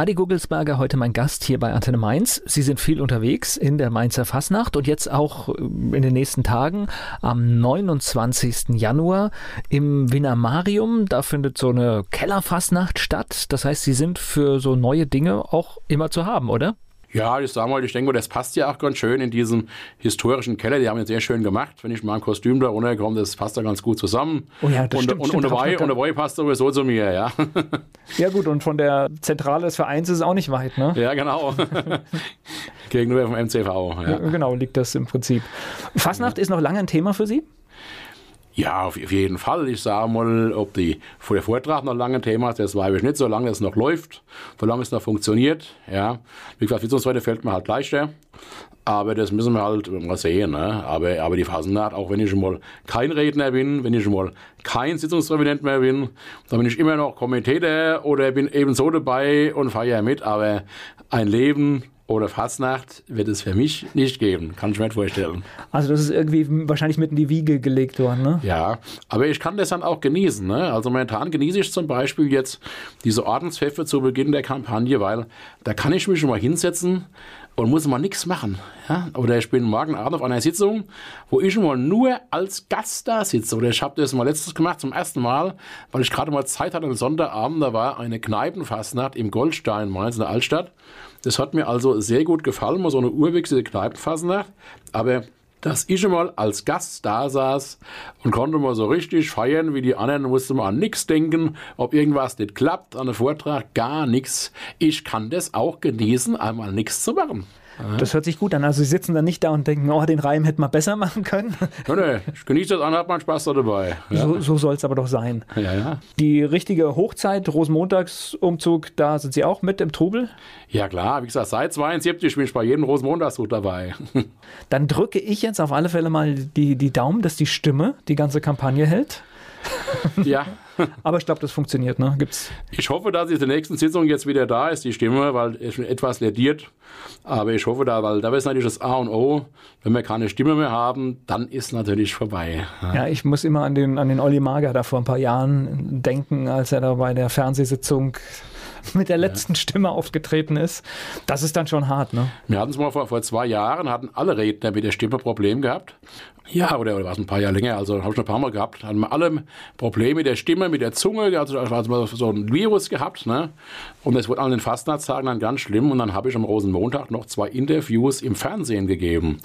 Adi Gugelsberger, heute mein Gast hier bei Antenne Mainz. Sie sind viel unterwegs in der Mainzer Fasnacht und jetzt auch äh, in den nächsten Tagen am 29. Januar im Wiener Marium. Da findet so eine Kellerfasnacht statt. Das heißt, Sie sind für so neue Dinge auch immer zu haben, oder? Ja, ich sag mal, ich denke, das passt ja auch ganz schön in diesem historischen Keller. Die haben jetzt sehr schön gemacht. Wenn ich mal ein Kostüm da runterkomme, das passt da ganz gut zusammen. Oh ja, das und, stimmt. Und, stimmt, und, und, und dabei passt sowieso zu mir, ja. Ja gut, und von der Zentrale des Vereins ist es auch nicht weit, ne? Ja, genau. Gegenüber vom MCV. Ja. Genau, liegt das im Prinzip. Fasnacht ist noch lange ein Thema für Sie? Ja, auf jeden Fall. Ich sage mal, ob die, vor der Vortrag noch lange Thema ist, das weiß ich nicht, solange es noch läuft, solange es noch funktioniert. Ja. Wie gesagt, Sitzungsweite fällt mir halt leichter. Aber das müssen wir halt mal sehen. Ne? Aber, aber die Phasennacht, auch wenn ich schon mal kein Redner bin, wenn ich schon mal kein Sitzungsreferent mehr bin, dann bin ich immer noch Kommentator oder bin ebenso dabei und feiere mit. Aber ein Leben oder Fastnacht wird es für mich nicht geben. Kann ich mir nicht vorstellen. Also das ist irgendwie wahrscheinlich mit in die Wiege gelegt worden, ne? Ja, aber ich kann das dann auch genießen. Ne? Also momentan genieße ich zum Beispiel jetzt diese Ordenspfeffe zu Beginn der Kampagne, weil da kann ich mich schon mal hinsetzen und muss mal nichts machen. Ja? Oder ich bin morgen Abend auf einer Sitzung, wo ich mal nur als Gast da sitze. Oder ich habe das mal letztes gemacht, zum ersten Mal, weil ich gerade mal Zeit hatte, am Sonntagabend, da war eine Kneipenfastnacht im Goldstein, Mainz in der Altstadt. Das hat mir also sehr gut gefallen, mal so eine urwechselige Kneipenfasnacht. Aber dass ich mal als Gast da saß und konnte mal so richtig feiern, wie die anderen, musste man an nichts denken, ob irgendwas nicht klappt, an einem Vortrag gar nichts. Ich kann das auch genießen, einmal nichts zu machen. Das hört sich gut an. Also Sie sitzen dann nicht da und denken, oh, den Reim hätte man besser machen können. Ja, nee, ich genieße das an, hat man Spaß da dabei. Ja. So, so soll es aber doch sein. Ja, ja. Die richtige Hochzeit, Rosenmontagsumzug, da sind Sie auch mit im Trubel? Ja klar, wie gesagt, seit 72 bin ich bei jedem Rosenmontagszug dabei. Dann drücke ich jetzt auf alle Fälle mal die, die Daumen, dass die Stimme die ganze Kampagne hält. Ja. Aber ich glaube, das funktioniert, ne? Gibt's? Ich hoffe, dass in der nächsten Sitzung jetzt wieder da ist, die Stimme, weil es etwas lädiert. Aber ich hoffe da, weil da ist natürlich das A und O. Wenn wir keine Stimme mehr haben, dann ist natürlich vorbei. Ja, ja ich muss immer an den, an den Olli Mager da vor ein paar Jahren denken, als er da bei der Fernsehsitzung mit der letzten ja. Stimme aufgetreten ist. Das ist dann schon hart, ne? Wir hatten es mal vor, vor zwei Jahren, hatten alle Redner mit der Stimme Problem gehabt. Ja, oder, oder war es ein paar Jahre länger, also habe ich schon ein paar Mal gehabt, hatten wir alle Probleme mit der Stimme, mit der Zunge, also, also so ein Virus gehabt, ne? Und es wurde an den Fastnachtstagen dann ganz schlimm und dann habe ich am Rosenmontag noch zwei Interviews im Fernsehen gegeben.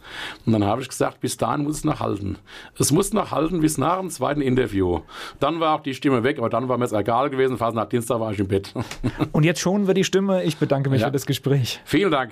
Und dann habe ich gesagt, bis dahin muss es noch halten. Es muss noch halten bis nach dem zweiten Interview. Dann war auch die Stimme weg, aber dann war mir es egal gewesen, fast nach Dienstag war ich im Bett. Und jetzt schon wird die Stimme. Ich bedanke mich ja. für das Gespräch. Vielen Dank.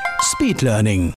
Speed Learning.